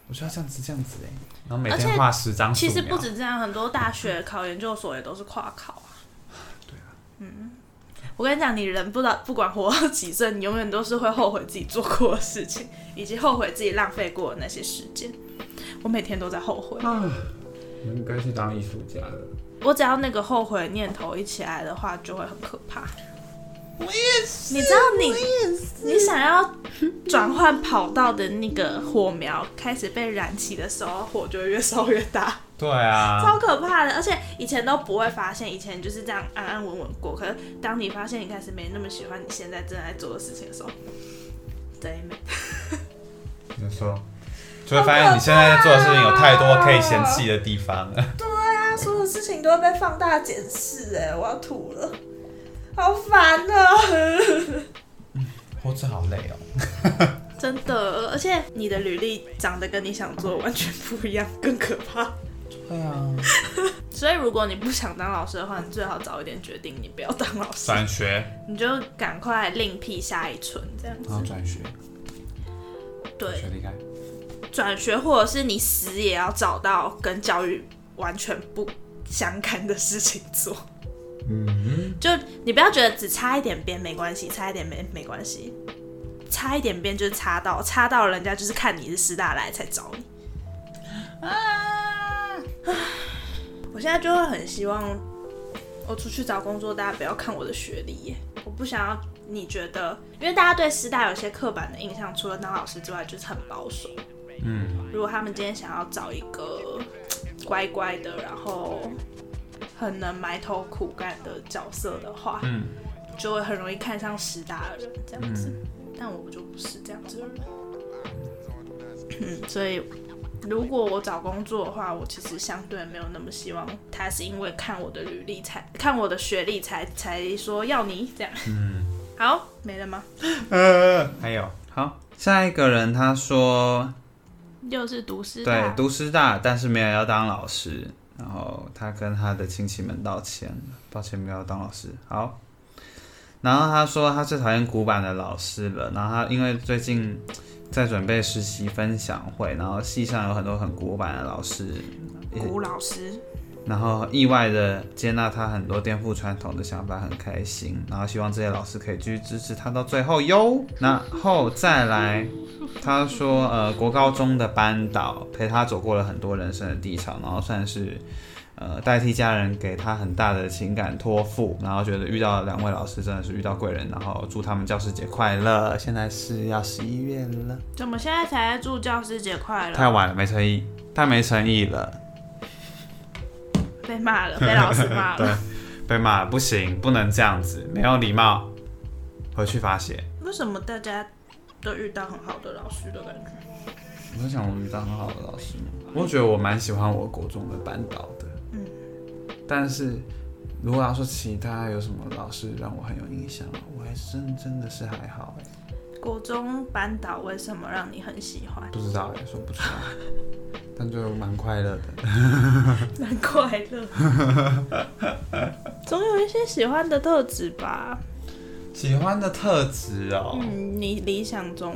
Speaker 3: 我需要这样子这样子哎、然后每天画十张素
Speaker 2: 其
Speaker 3: 描。
Speaker 2: 实不止这样，很多大学考研究所也都是跨考啊。
Speaker 3: 对啊，
Speaker 2: 嗯，我跟你讲，你人不知道不管活到几岁，你永远都是会后悔自己做过的事情，以及后悔自己浪费过的那些时间。我每天都在后悔，
Speaker 3: 啊，我应该去当艺术家了。
Speaker 2: 我只要那个后悔的念头一起来的话，就会很可怕。我也是，你知道你你想要转换跑道的那个火苗开始被燃起的时候，火就会越烧越大。
Speaker 3: 对啊，
Speaker 2: 超可怕的，而且以前都不会发现，以前就是这样安安稳稳过。可是当你发现你开始没那么喜欢你现在正在做的事情的时候，对没？
Speaker 3: 你说，就会发现你现在在做的事情有太多可以嫌弃的地方了。
Speaker 2: 对啊，所有事情都会被放大检视，哎，我要吐了，好烦啊！
Speaker 3: 活着好累哦。
Speaker 2: 真的，而且你的履历长得跟你想做完全不一样，更可怕。
Speaker 3: 对啊，
Speaker 2: 所以如果你不想当老师的话，你最好早一点决定你不要当老师，
Speaker 3: 转学，
Speaker 2: 你就赶快另辟下一春这样子。
Speaker 3: 然后转学，
Speaker 2: 对，
Speaker 3: 学离开。
Speaker 2: 转学，或者是你死也要找到跟教育完全不相干的事情做。
Speaker 3: 嗯，
Speaker 2: 就你不要觉得只差一点边没关系，差一点没没关系，差一点边就是差到差到人家就是看你是师大来才找你。啊！我现在就会很希望我出去找工作，大家不要看我的学历耶，我不想要你觉得，因为大家对师大有些刻板的印象，除了当老师之外，就是很保守。
Speaker 3: 嗯，
Speaker 2: 如果他们今天想要找一个乖乖的，然后很能埋头苦干的角色的话，
Speaker 3: 嗯，
Speaker 2: 就会很容易看上师大的人这样子。但我就不是这样子的人。嗯，所以如果我找工作的话，我其实相对没有那么希望他是因为看我的履历才看我的学历才才说要你这样。
Speaker 3: 嗯，
Speaker 2: 好，没了吗？
Speaker 3: 呃，还有，好，下一个人他说，
Speaker 2: 又是读师大
Speaker 3: 对
Speaker 2: 大，，
Speaker 3: 读师大，但是没有要当老师，然后他跟他的亲戚们道歉，抱歉没有当老师。好，然后他说他最讨厌古板的老师了，然后他因为最近在准备实习分享会，然后系上有很多很古板的老师，
Speaker 2: 古老师。
Speaker 3: 然后意外的接纳他很多颠覆传统的想法，很开心。然后希望这些老师可以继续支持他到最后哟。然后再来，他说呃，国高中的班导陪他走过了很多人生的低潮，然后算是呃代替家人给他很大的情感托付。然后觉得遇到两位老师真的是遇到贵人，然后祝他们教师节快乐。现在是要十一月了，
Speaker 2: 怎么现在才祝教师节快乐？
Speaker 3: 太晚了，没诚意，太没诚意了。
Speaker 2: 被骂了，被老师骂了
Speaker 3: 对
Speaker 2: 了。，
Speaker 3: 被骂不行，不能这样子，没有礼貌，回去罚写。
Speaker 2: 为什么大家都遇到很好的老师的感觉？
Speaker 3: 我在想，我遇到很好的老师吗？我觉得我蛮喜欢我国中的班导的，
Speaker 2: 嗯，
Speaker 3: 但是如果要说其他有什么老师让我很有印象，我还真真的是还好哎、
Speaker 2: 国中班导为什么让你很喜欢？
Speaker 3: 不知道哎、说不出来，但就蛮快乐的。
Speaker 2: 蛮快乐，总有一些喜欢的特质吧。
Speaker 3: 喜欢的特质哦，
Speaker 2: 嗯，你理想中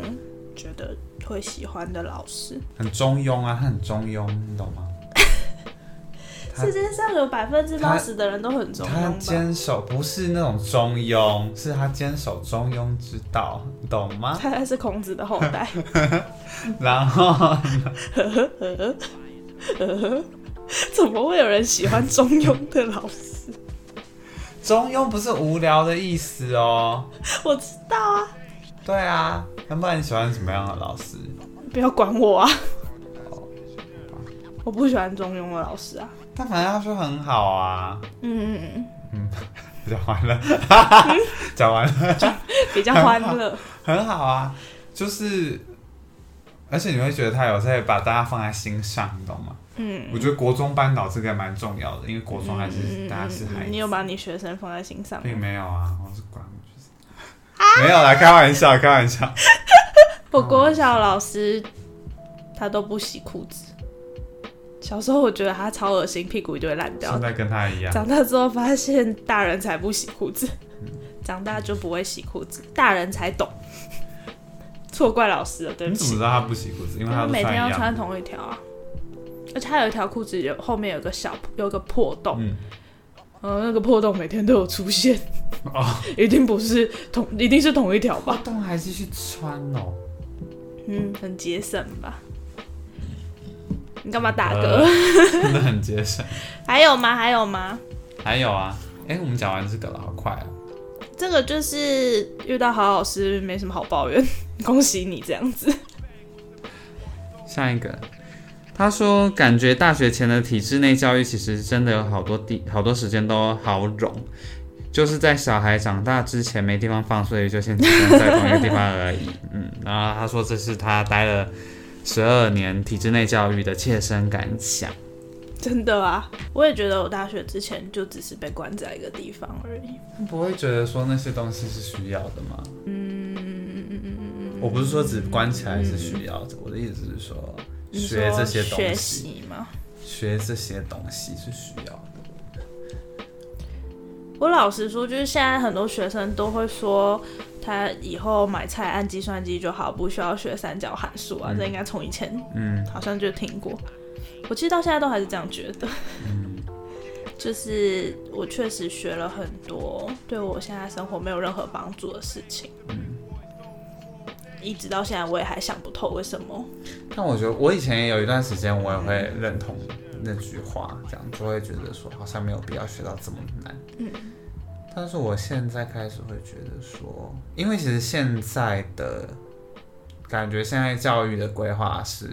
Speaker 2: 觉得会喜欢的老师？
Speaker 3: 很中庸啊，他很中庸，你懂吗？他
Speaker 2: 世界上有百分之八十的人都很中
Speaker 3: 他
Speaker 2: 庸吧？
Speaker 3: 坚守不是那种中庸，是他坚守中庸之道，你懂吗？
Speaker 2: 他才是孔子的后代。
Speaker 3: 然后
Speaker 2: 怎么会有人喜欢中庸的老师？
Speaker 3: 中庸不是无聊的意思哦。
Speaker 2: 我知道啊，
Speaker 3: 对啊，那不然你喜欢什么样的老师？
Speaker 2: 不要管我啊！我不喜欢中庸的老师啊。
Speaker 3: 但反正他说很好啊。
Speaker 2: 嗯嗯嗯，
Speaker 3: 讲完了，讲完了，
Speaker 2: 比较欢乐。
Speaker 3: 很好啊。就是而且你会觉得他有在把大家放在心上，你懂吗？
Speaker 2: 嗯，
Speaker 3: 我觉得国中班导这个蛮重要的，因为国中还是大家是孩子。
Speaker 2: 你有把你学生放在心上吗？
Speaker 3: 并没有啊，我是管我学生。没有啦，开玩笑，开玩笑。
Speaker 2: 我国小老师他都不洗裤子。小时候我觉得他超恶心，屁股一定会烂掉
Speaker 3: 现。在跟他一样。
Speaker 2: 长大之后发现大人才不洗裤子，长大就不会洗裤子，大人才懂。错怪老师了，对不起
Speaker 3: 你怎么知。道他不洗裤子？因为他
Speaker 2: 每天要穿。同一条啊，而且他有一条裤子有后面有个小有个破洞，
Speaker 3: 嗯，
Speaker 2: 呃，那个破洞每天都有出现，
Speaker 3: 哦，
Speaker 2: 一定不是同，一定是同一条吧？
Speaker 3: 破洞还是去穿哦。
Speaker 2: 嗯，很节省吧？你干嘛打
Speaker 3: 呃
Speaker 2: 嗝？
Speaker 3: 真的很节省。
Speaker 2: 还有吗？还有吗？
Speaker 3: 还有啊，哎、我们讲完这个了，好快啊！
Speaker 2: 这个就是遇到好老师没什么好抱怨，恭喜你这样子。
Speaker 3: 下一个，他说感觉大学前的体制内教育其实真的有好多地好多时间都好冗，就是在小孩长大之前没地方放，所以就先集中在同一个地方而已。嗯，然后他说这是他待了十二年体制内教育的切身感想。
Speaker 2: 真的啊，我也觉得我大学之前就只是被关在一个地方而已。
Speaker 3: 不会觉得说那些东西是需要的吗？
Speaker 2: 嗯嗯嗯嗯
Speaker 3: 我不是说只关起来是需要的，我的意思是说学这些东
Speaker 2: 学
Speaker 3: 西，
Speaker 2: 习吗？
Speaker 3: 学这些东西是需要的。
Speaker 2: 我老实说，就是现在很多学生都会说，他以后买菜按计算机就好，不需要学三角函数啊。这应该从以前
Speaker 3: 嗯
Speaker 2: 好像就听过。我其实到现在都还是这样觉得。
Speaker 3: 嗯，
Speaker 2: 就是我确实学了很多对我现在生活没有任何帮助的事情。
Speaker 3: 嗯
Speaker 2: 一直到现在我也还想不透为什么。
Speaker 3: 但我觉得我以前也有一段时间，我也会认同那句话，这样就会觉得说好像没有必要学到这么难。
Speaker 2: 嗯，
Speaker 3: 但是我现在开始会觉得说，因为其实现在的感觉，现在教育的规划是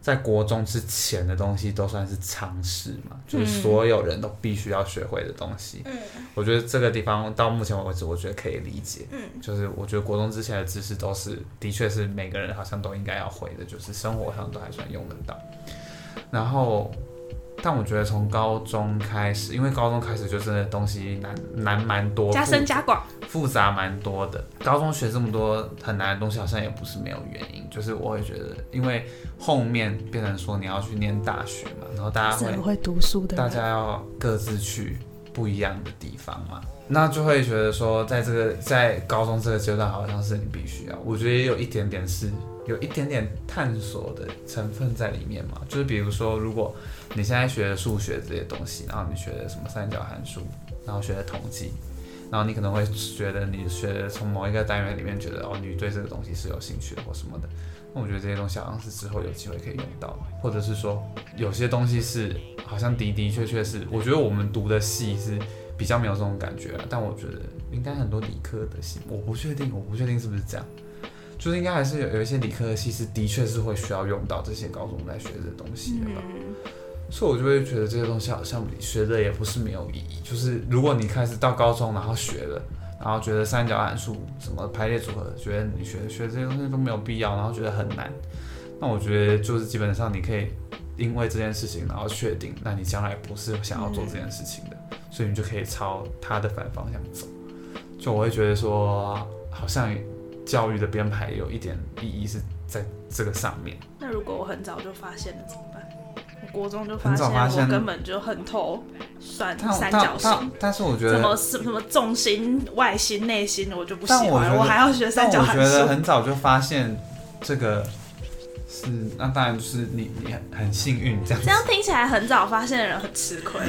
Speaker 3: 在国中之前的东西都算是常识嘛，就是所有人都必须要学会的东西。
Speaker 2: 嗯
Speaker 3: 我觉得这个地方到目前为止，我觉得可以理解。
Speaker 2: 嗯，
Speaker 3: 就是我觉得国中之前的知识都是，的确是每个人好像都应该要会的，就是生活上都还算用得到。然后，但我觉得从高中开始，因为高中开始就真的东西难难蛮多，
Speaker 2: 加深加广。
Speaker 3: 复杂蛮多的。高中学这么多很难的东西，好像也不是没有原因。就是我会觉得，因为后面变成说你要去念大学嘛，然后大家会
Speaker 2: 会读书的
Speaker 3: 大家要各自去不一样的地方嘛，那就会觉得说，在这个在高中这个阶段，好像是你必须要，我觉得也有一点点是有一点点探索的成分在里面嘛。就是比如说，如果你现在学的数学这些东西，然后你学的什么三角函数，然后学的统计，然后你可能会觉得你学从某一个单元里面觉得哦，你对这个东西是有兴趣的或什么的。那我觉得这些东西好像是之后有机会可以用到，或者是说有些东西是好像的的确确是，我觉得我们读的系是比较没有这种感觉啊，但我觉得应该很多理科的系，我不确定，我不确定是不是这样，就是应该还是有有一些理科的系是的确是会需要用到这些高中在学的东西的吧。所以我就会觉得这些东西好像学的也不是没有意义，就是如果你开始到高中然后学了，然后觉得三角函数什么排列组合，觉得你学学这些东西都没有必要，然后觉得很难，那我觉得就是基本上你可以因为这件事情，然后确定，那你将来不是想要做这件事情的，所以你就可以朝它的反方向走。就我会觉得说，好像教育的编排有一点意义是在这个上面。
Speaker 2: 那如果我很早就发现了怎么办？我国中就
Speaker 3: 发现
Speaker 2: 我根本就很透算
Speaker 3: 但
Speaker 2: 三角形，
Speaker 3: 但是我觉得
Speaker 2: 什么
Speaker 3: 得，
Speaker 2: 什么重心、外心、内心，我就不喜欢，
Speaker 3: 但我
Speaker 2: 我还要学三角
Speaker 3: 我觉得。很早就发现这个是，那当然就是你你很很幸运这样
Speaker 2: 这。样听起来很早发现的人很吃亏，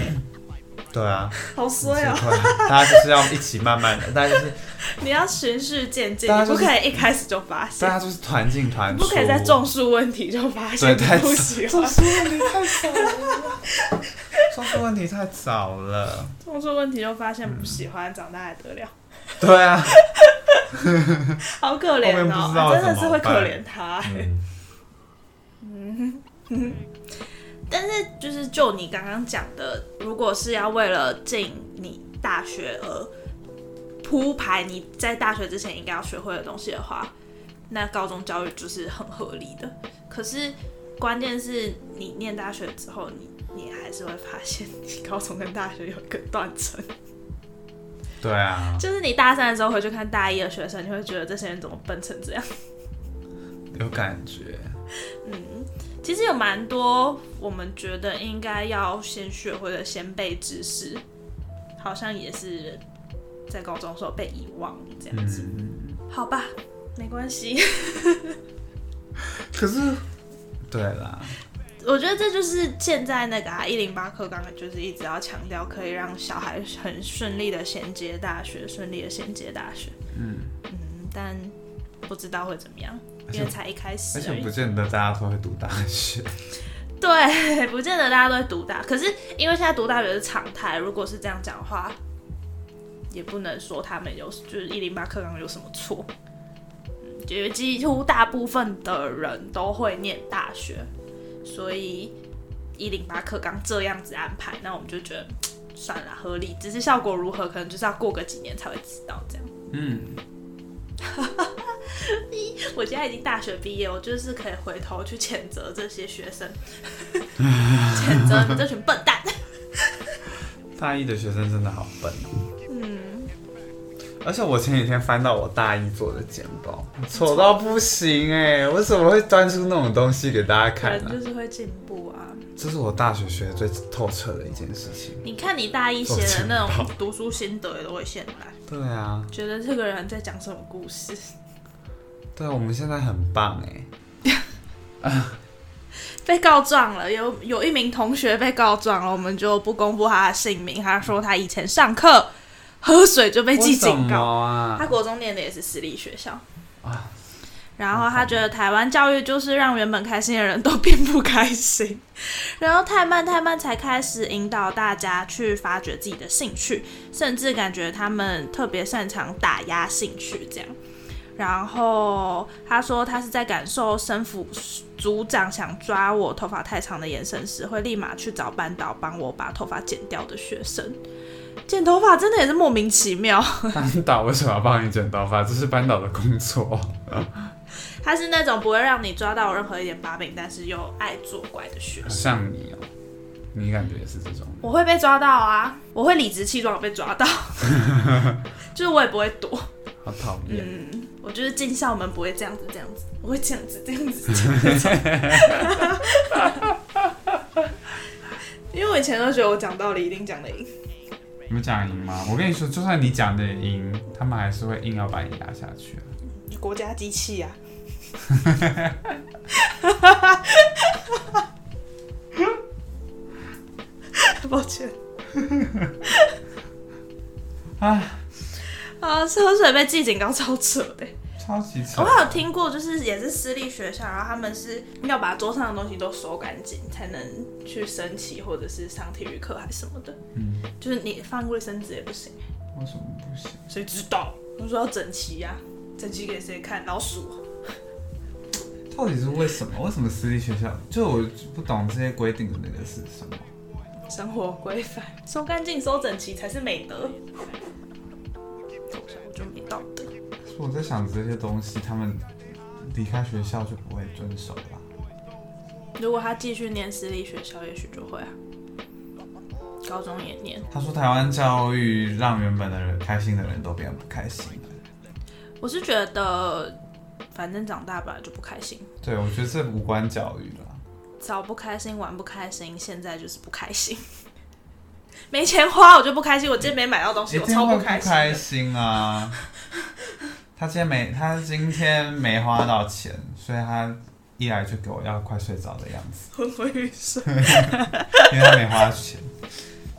Speaker 3: 对啊，
Speaker 2: 好衰哦！
Speaker 3: 对，大家就是要一起慢慢的，大家就是
Speaker 2: 你要循序渐进，不可以一开始就发现
Speaker 3: 大
Speaker 2: 现，
Speaker 3: 家就是团进团出，
Speaker 2: 你不可以在种树问题就发现不喜欢。
Speaker 3: 种树问题太早了，种树问题太早了。
Speaker 2: 种树问题就发现不喜欢，长大还得了，
Speaker 3: 对啊，
Speaker 2: 好可怜哦、真的是会可怜他、欸。
Speaker 3: 嗯，
Speaker 2: 但是就是就你刚刚讲的，如果是要为了进你大学而铺排你在大学之前应该要学会的东西的话，那高中教育就是很合理的。可是关键是你念大学之后，你你还是会发现，你高中跟大学有一个断层。
Speaker 3: 对啊，
Speaker 2: 就是你大三的时候回去看大一的学生，你会觉得这些人怎么笨成这样？
Speaker 3: 有感觉。
Speaker 2: 嗯，其实有蛮多我们觉得应该要先学会的先辈知识，好像也是在高中的时候被遗忘这样子。
Speaker 3: 嗯，
Speaker 2: 好吧，没关系。
Speaker 3: 可是，对啦，
Speaker 2: 我觉得这就是现在那个啊一零八课纲，就是一直要强调可以让小孩很顺利的衔接大学，顺利的衔接大学。
Speaker 3: 嗯，
Speaker 2: 嗯，但不知道会怎么样，因为才一开始而
Speaker 3: 而且不。见得大家都会读大学。
Speaker 2: 对，不见得大家都会读大，可是因为现在读大学是常态，如果是这样讲的话，也不能说他们有就是一零八课纲有什么错。嗯，觉得几乎大部分的人都会念大学，所以一零八课纲这样子安排，那我们就觉得算了，合理。只是效果如何，可能就是要过个几年才会知道这样。
Speaker 3: 嗯，
Speaker 2: 我现在已经大学毕业，我就是可以回头去谴责这些学生，谴责你们这群笨蛋。
Speaker 3: 大一的学生真的好笨哦。
Speaker 2: 嗯，
Speaker 3: 而且我前几天翻到我大一做的简报，丑到不行哎！为什么会端出那种东西给大家看
Speaker 2: 人
Speaker 3: 呢、
Speaker 2: 就是会进步啊。
Speaker 3: 这是我大学学的最透彻的一件事情。
Speaker 2: 你看你大一写的那种读书心得，也都会现来，
Speaker 3: 对啊，
Speaker 2: 觉得这个人在讲什么故事。
Speaker 3: 对，我们现在很棒哎。
Speaker 2: 被告状了，有有一名同学被告状了，我们就不公布他的姓名。他说他以前上课喝水就被记警告。
Speaker 3: 啊
Speaker 2: 他？国中念的也是私立学校
Speaker 3: 啊
Speaker 2: 然后他觉得台湾教育就是让原本开心的人都变不开心，然后太慢太慢才开始引导大家去发掘自己的兴趣，甚至感觉他们特别擅长打压兴趣这样。然后他说他是在感受生辅组长想抓我头发太长的眼神时，会立马去找班导帮我把头发剪掉的学生。剪头发真的也是莫名其妙。
Speaker 3: 班导为什么要帮你剪头发？这是班导的工作。
Speaker 2: 他是那种不会让你抓到任何一点把柄，但是又爱作怪的学生。
Speaker 3: 像你哦、你感觉也是这种。
Speaker 2: 我会被抓到啊，我会理直气壮地被抓到，就是我也不会躲。
Speaker 3: 好讨厌。
Speaker 2: 嗯，我就是进校门不会这样子这样子，我会这样子这样子这样子。因为我以前都觉得我讲道理一定讲得赢，
Speaker 3: 你们讲赢吗？我跟你说，就算你讲的赢，他们还是会硬要把你压下去。
Speaker 2: 国家机器啊。抱歉。
Speaker 3: 啊，
Speaker 2: 啊，是喝水被记警告超扯的。
Speaker 3: 超级扯
Speaker 2: 我。还有听过，就是也是私立学校，然后他们是要把桌上的东西都收干净，才能去升旗或者是上体育课还是什么的。
Speaker 3: 嗯，
Speaker 2: 就是你放卫生纸也不行，
Speaker 3: 为什么不行？
Speaker 2: 谁知道？我说要整齐呀、整齐给谁看？老鼠。
Speaker 3: 到底是为什么？为什么私立学校？就我不懂这些规定的那个是什么？
Speaker 2: 生活规范，收干净、收整齐才是美德。
Speaker 3: 在想这些东西，他们离开学校就不会遵守了。
Speaker 2: 如果他继续念私立学校，也许就会啊。高中也念，
Speaker 3: 他说台湾教育让原本的人开心的人都变不开心。
Speaker 2: 我是觉得，反正长大本来就不开心，
Speaker 3: 对，我觉得这无关教育了。
Speaker 2: 早不开心，晚不开心，现在就是不开心。没钱花我就不开心，我今天没买到东西，我
Speaker 3: 超不
Speaker 2: 开心。
Speaker 3: 开心啊！他今天没，他今天没花到钱，所以他一来就给我要快睡着的样子，
Speaker 2: 昏昏欲睡。
Speaker 3: 因为他没花钱，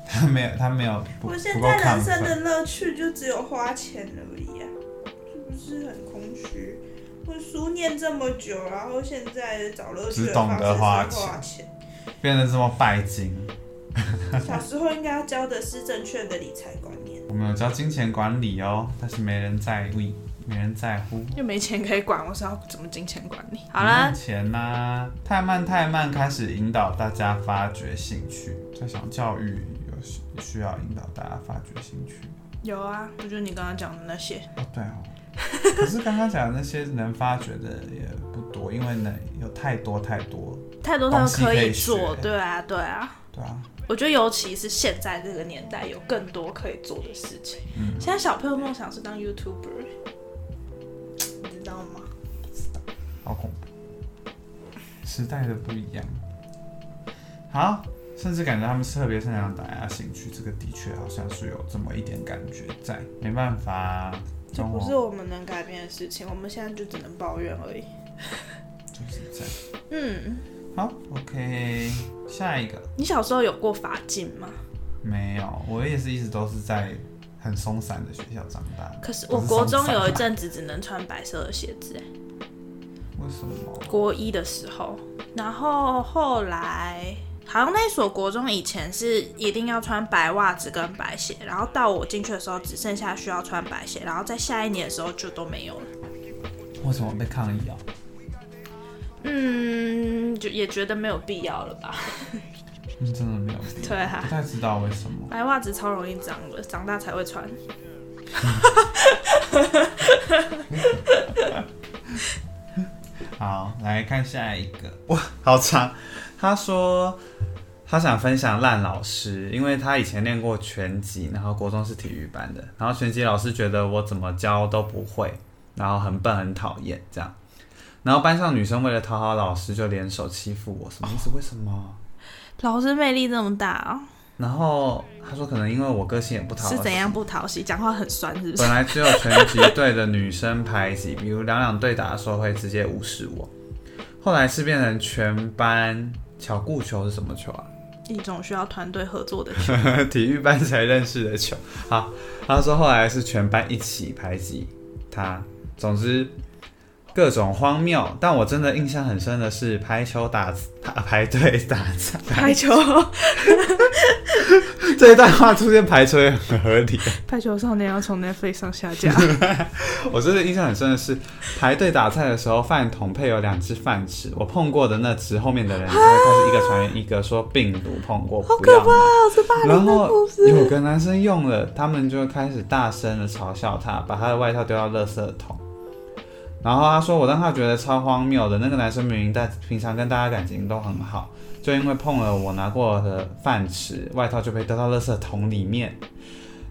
Speaker 3: 他没有，他没有不
Speaker 2: 我现在
Speaker 3: 亢
Speaker 2: 人生的
Speaker 3: 奋。
Speaker 2: 乐趣就只有花钱而已啊，是不是很空虚？我书念这么久，然后现在找乐趣
Speaker 3: 只懂得花钱。变得这么拜金。
Speaker 2: 小时候应该要教的是正确的理财观念。
Speaker 3: 我们有教金钱管理哦，但是没人在意，没人在乎。
Speaker 2: 又没钱可以管，我是要怎么金钱管理？好
Speaker 3: 赚
Speaker 2: 啦，
Speaker 3: 钱呐、太慢太慢，开始引导大家发掘兴趣。在想教育有需需要引导大家发掘兴趣。
Speaker 2: 有啊，不就是你刚刚讲的那些？
Speaker 3: 哦，对哦。可是刚刚讲的那些能发掘的也不多，因为呢有太多太多，
Speaker 2: 太多太多
Speaker 3: 东西可以
Speaker 2: 以做
Speaker 3: 学，
Speaker 2: 对啊，对啊。
Speaker 3: 对啊，
Speaker 2: 我觉得尤其是现在这个年代，有更多可以做的事情。
Speaker 3: 嗯
Speaker 2: 现在小朋友梦想是当 YouTuber，你知道吗？
Speaker 3: 好恐怖，时代的不一样。好，甚至感觉他们特别擅长打压兴趣，这个的确好像是有这么一点感觉在，没办法，
Speaker 2: 这不是我们能改变的事情，我们现在就只能抱怨而已。
Speaker 3: 就是这样。
Speaker 2: 嗯，
Speaker 3: 好，OK，下一个
Speaker 2: 你小时候有过法镜吗？
Speaker 3: 没有，我也是一直都是在很松散的学校长大。
Speaker 2: 可是我国中有一阵子只能穿白色的鞋子，哎，
Speaker 3: 为什么？
Speaker 2: 国一的时候，然后后来好像那所国中以前是一定要穿白袜子跟白鞋，然后到我进去的时候只剩下需要穿白鞋，然后在下一年的时候就都没有了。
Speaker 3: 为什么被抗议啊？
Speaker 2: 嗯，就也觉得没有必要了吧？
Speaker 3: 嗯，真的没有
Speaker 2: 对啊
Speaker 3: 不太知道为什么。
Speaker 2: 白袜子超容易脏的，长大才会穿。
Speaker 3: 好，来看下一个，哇，好长。他说他想分享烂老师，因为他以前练过拳击，然后国中是体育班的，然后拳击老师觉得我怎么教都不会，然后很笨很讨厌这样。然后班上女生为了讨好老师，就联手欺负我，什么意思？为什么？
Speaker 2: 老师魅力这么大哦，
Speaker 3: 然后他说，可能因为我个性也不讨喜，
Speaker 2: 是怎样不讨喜？讲话很酸是不是
Speaker 3: 本？来只有拳击队的女生排挤，比如两两对打的时候会直接无视我。后来是变成全班巧固球是什么球啊？
Speaker 2: 一种需要团队合作的球。
Speaker 3: 体育班才认识的球。好，他说后来是全班一起排挤他。总之各种荒谬，但我真的印象很深的是排球打打排队打菜，
Speaker 2: 排球，
Speaker 3: 这一段话出现排球也很合理。
Speaker 2: 排球少年要从 Netflix 上下架。
Speaker 3: 我真的印象很深的是，排队打菜的时候，饭桶配有两只饭匙，我碰过的那只，后面的人就会开始一个传一个说病毒碰过，好可怕。
Speaker 2: 是霸
Speaker 3: 然后有个男生用了，他们就开始大声的嘲笑他，把他的外套丢到垃圾桶。然后他说，我让他觉得超荒谬的。那个男生明明在平常跟大家感情都很好，就因为碰了我拿过的饭吃，外套就被丢到垃圾桶里面。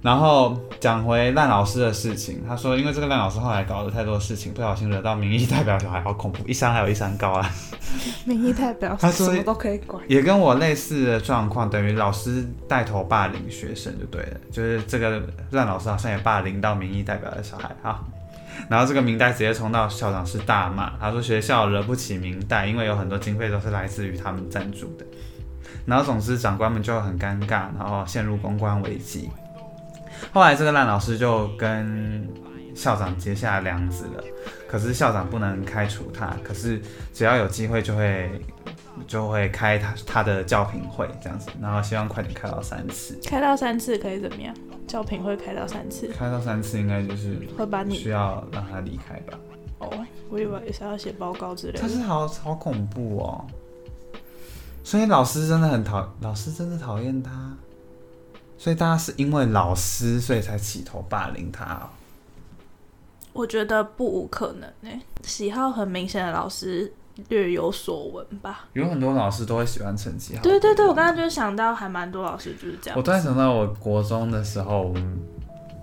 Speaker 3: 然后讲回烂老师的事情，他说，因为这个烂老师后来搞了太多事情，不小心惹到民意代表小孩，好恐怖，一山还有一山高啊。
Speaker 2: 民意代表
Speaker 3: 他说
Speaker 2: 什么都可以管。
Speaker 3: 也跟我类似的状况，等于老师带头霸凌学生就对了，就是这个烂老师好像也霸凌到民意代表的小孩哈。然后这个明代直接冲到校长室大骂，他说学校惹不起明代，因为有很多经费都是来自于他们赞助的。然后总之长官们就很尴尬，然后陷入公关危机。后来这个烂老师就跟校长结下梁子了，可是校长不能开除他，可是只要有机会就会就会开他他的教评会这样子，然后希望快点开到三次，
Speaker 2: 开到三次可以怎么样？教评会开到三次，
Speaker 3: 开到三次应该就是
Speaker 2: 会把你
Speaker 3: 需要让他离开吧。
Speaker 2: 哦，我以为是要写报告之类的。
Speaker 3: 但是好好恐怖哦，所以老师真的很讨，老师真的讨厌他，所以大家是因为老师所以才起头霸凌他哦。
Speaker 2: 我觉得不无可能呢、喜好很明显的老师略有所闻吧。
Speaker 3: 有很多老师都会喜欢成绩好。
Speaker 2: 对对对，我刚刚就想到，还蛮多老师就是这样。
Speaker 3: 我突然想到，我国中的时候，我们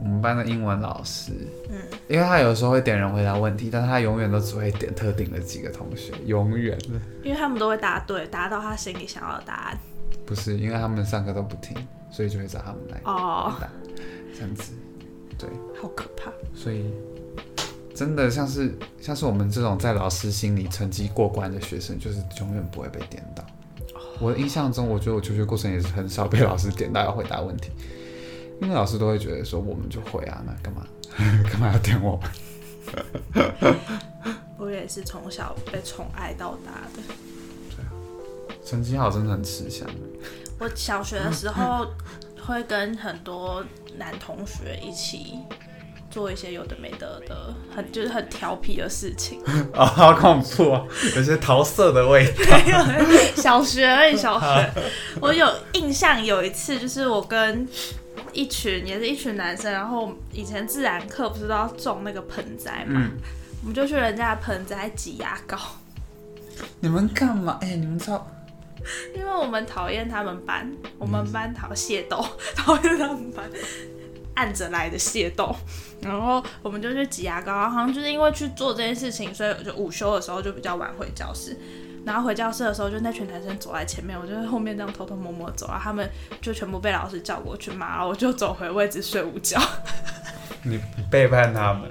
Speaker 3: 我们班的英文老师，
Speaker 2: 嗯，
Speaker 3: 因为他有时候会点人回答问题，但是他永远都只会点特定的几个同学，永远
Speaker 2: 因为他们都会答对，答到他心里想要的答案。
Speaker 3: 不是因为他们上课都不听，所以就会找他们来
Speaker 2: 哦
Speaker 3: 答，这样子，对，
Speaker 2: 好可怕。
Speaker 3: 所以真的像是像是我们这种在老师心里成绩过关的学生，就是永远不会被点到。我的印象中，我觉得我求学过程也是很少被老师点到要回答问题，因为老师都会觉得说我们就会啊，那干嘛 干嘛要点我们？
Speaker 2: 我也是从小被宠爱到大的。
Speaker 3: 对啊成绩好真的很吃香。
Speaker 2: 我小学的时候会跟很多男同学一起做一些有的没的的，很就是很调皮的事情。
Speaker 3: 哦，好恐怖哦，有些桃色的味道。
Speaker 2: 小学而已，小学。我有印象有一次，就是我跟一群也是一群男生，然后以前自然课不是都要种那个盆栽嘛，
Speaker 3: 嗯，
Speaker 2: 我们就去人家的盆栽挤牙膏，
Speaker 3: 你们干嘛？哎、你们超
Speaker 2: 因为我们讨厌他们班，我们班讨械斗，讨厌他们班按着来的械斗，然后我们就去挤牙膏，好像就是因为去做这件事情，所以我就午休的时候就比较晚回教室。然后回教室的时候，就那群男生走在前面，我就在后面这样偷偷摸摸走，然后他们就全部被老师叫过去骂，然后我就走回位置睡午觉。
Speaker 3: 你背叛他们，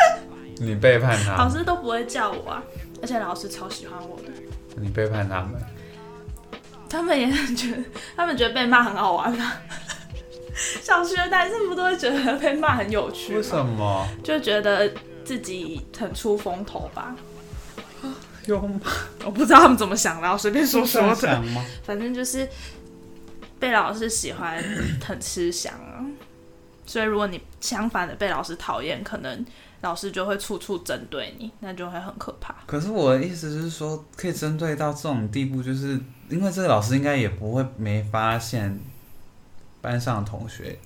Speaker 3: 你背叛他
Speaker 2: 老
Speaker 3: 们，
Speaker 2: 师都不会叫我啊，而且老师超喜欢我的，
Speaker 3: 你背叛他们。
Speaker 2: 他们也很觉得，他们觉得被骂很好玩啊。小学男生不都会觉得被骂很有趣
Speaker 3: 为？什么？
Speaker 2: 就觉得自己很出风头吧。
Speaker 3: 有吗？
Speaker 2: 我不知道他们怎么想的，我随便说说的。
Speaker 3: 想吗？
Speaker 2: 反正就是被老师喜欢，很吃香啊。所以如果你相反的被老师讨厌，可能老师就会处处针对你，那就会很可怕。
Speaker 3: 可是我的意思是说，可以针对到这种地步，就是因为这个老师应该也不会没发现班上的同学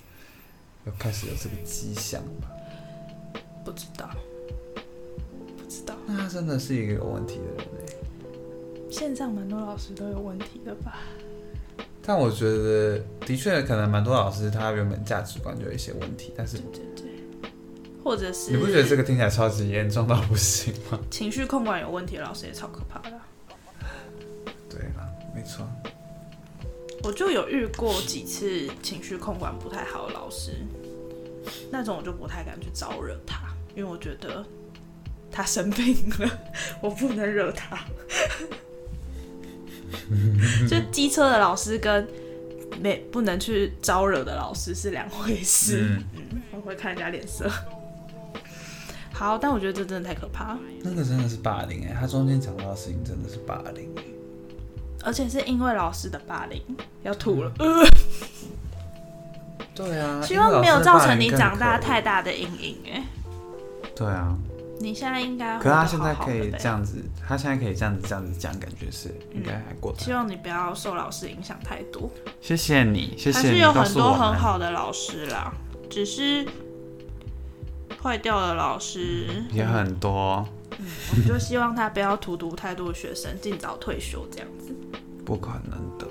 Speaker 3: 又开始有这个迹象吧？
Speaker 2: 不知道，不知道。
Speaker 3: 那他真的是一个有问题的人哎。
Speaker 2: 线上蛮多老师都有问题的吧？
Speaker 3: 但我觉得，的确可能蛮多老师他原本价值观就有一些问题，但是
Speaker 2: 对对对，或者是
Speaker 3: 你不觉得这个听起来超级严重到不行吗？
Speaker 2: 情绪控管有问题的老师也超可怕的啊。
Speaker 3: 对啦，没错。
Speaker 2: 我就有遇过几次情绪控管不太好的老师，那种我就不太敢去招惹他，因为我觉得他生病了，我不能惹他。就机车的老师跟没不能去招惹的老师是两回事。
Speaker 3: 嗯，
Speaker 2: 嗯，我会看人家脸色。好，但我觉得这真的太可怕，
Speaker 3: 那个真的是霸凌哎，他中间讲到的事情真的是霸凌哎。
Speaker 2: 而且是因为老师的霸凌，要吐了。
Speaker 3: 对啊，
Speaker 2: 希望没有造成你长大太大的阴影哎。
Speaker 3: 对啊，
Speaker 2: 你现在应该
Speaker 3: 可是他现在可以这样子，他现在可以这样子这样子讲，感觉是应该还过得
Speaker 2: 希望你不要受老师影响太多，
Speaker 3: 谢谢你，谢
Speaker 2: 还
Speaker 3: 谢你
Speaker 2: 是有很。多很好的老师啦，只是坏掉的老师
Speaker 3: 也很多，
Speaker 2: 我们就希望他不要荼毒太多学生，尽早退休这样子。
Speaker 3: 不可能的，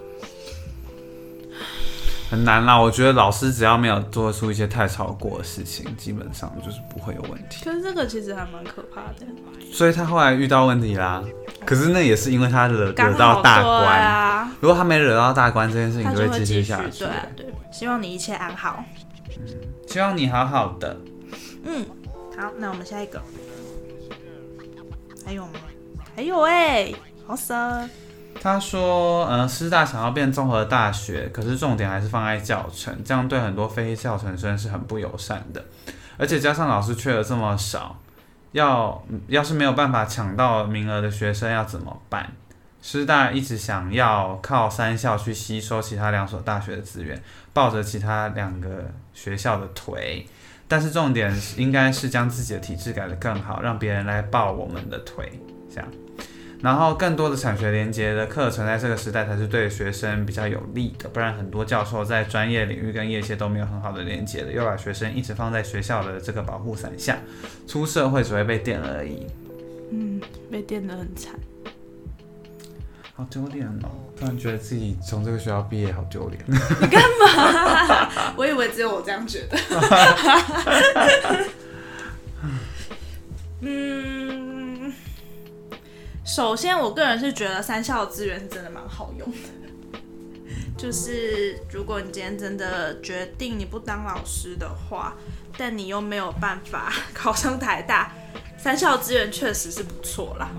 Speaker 3: 很难啦。我觉得老师只要没有做出一些太超过的事情，基本上就是不会有问题。
Speaker 2: 可是这个其实还蛮可怕的，
Speaker 3: 所以他后来遇到问题啦，可是那也是因为他惹惹到大官。
Speaker 2: 啊，
Speaker 3: 如果他没惹到大官，这件事情就会继
Speaker 2: 续
Speaker 3: 续下去
Speaker 2: 对。啊对，希望你一切安好。
Speaker 3: 嗯希望你好好的。
Speaker 2: 嗯，好，那我们下一个，还有吗？还有哎、好色。
Speaker 3: 他说，呃，师大想要变综合大学，可是重点还是放在教程，这样对很多非教程生是很不友善的。而且加上老师缺额这么少，要要是没有办法抢到名额的学生要怎么办？师大一直想要靠三校去吸收其他两所大学的资源，抱着其他两个学校的腿，但是重点应该是将自己的体质改得更好，让别人来抱我们的腿，这样。然后更多的产学连结的课程，在这个时代才是对学生比较有利的，不然很多教授在专业领域跟业界都没有很好的连接的，又把学生一直放在学校的这个保护伞下，出社会只会被电而已，
Speaker 2: 嗯，被电得很惨。
Speaker 3: 好丢脸哦！突然觉得自己从这个学校毕业好丢脸。
Speaker 2: 你干嘛 我以为只有我这样觉得。嗯，首先我个人是觉得三校的资源是真的蛮好用的。就是如果你今天真的决定你不当老师的话，但你又没有办法考上台大，三校资源确实是不错啦。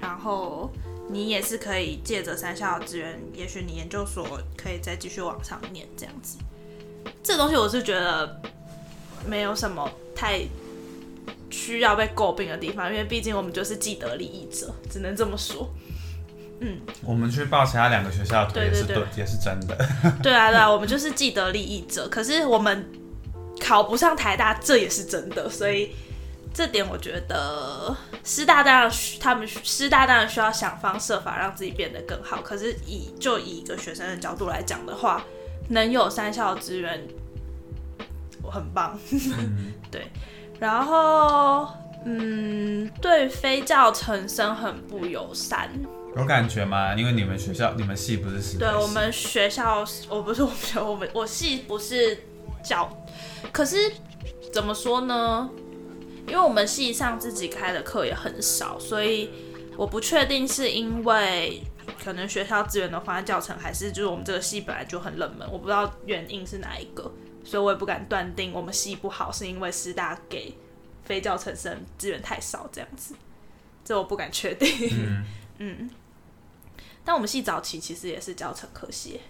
Speaker 2: 然后你也是可以借着三校的资源，也许你研究所可以再继续往上念这样子。这东西我是觉得没有什么太需要被诟病的地方，因为毕竟我们就是既得利益者，只能这么说。
Speaker 3: 嗯我们去报其他两个学校也是
Speaker 2: 对对对
Speaker 3: 也是真的。
Speaker 2: 对啊，对啊，我们就是既得利益者。可是我们考不上台大，这也是真的，所以这点我觉得师大当然需他们师大当然需要想方设法让自己变得更好。可是以就以一个学生的角度来讲的话，能有三校的资源，我很棒。对，然后嗯，对非教程生很不友善，
Speaker 3: 有感觉吗？因为你们学校、你们系不是系
Speaker 2: 对我们学校，我不是我们学我们我系不是教，可是怎么说呢？因为我们系上自己开的课也很少，所以我不确定是因为可能学校资源的放在教程，还是就是我们这个系本来就很冷门，我不知道原因是哪一个，所以我也不敢断定我们系不好是因为师大给非教程生资源太少这样子，这我不敢确定。
Speaker 3: 嗯，
Speaker 2: 嗯，但我们系早期其实也是教程科系，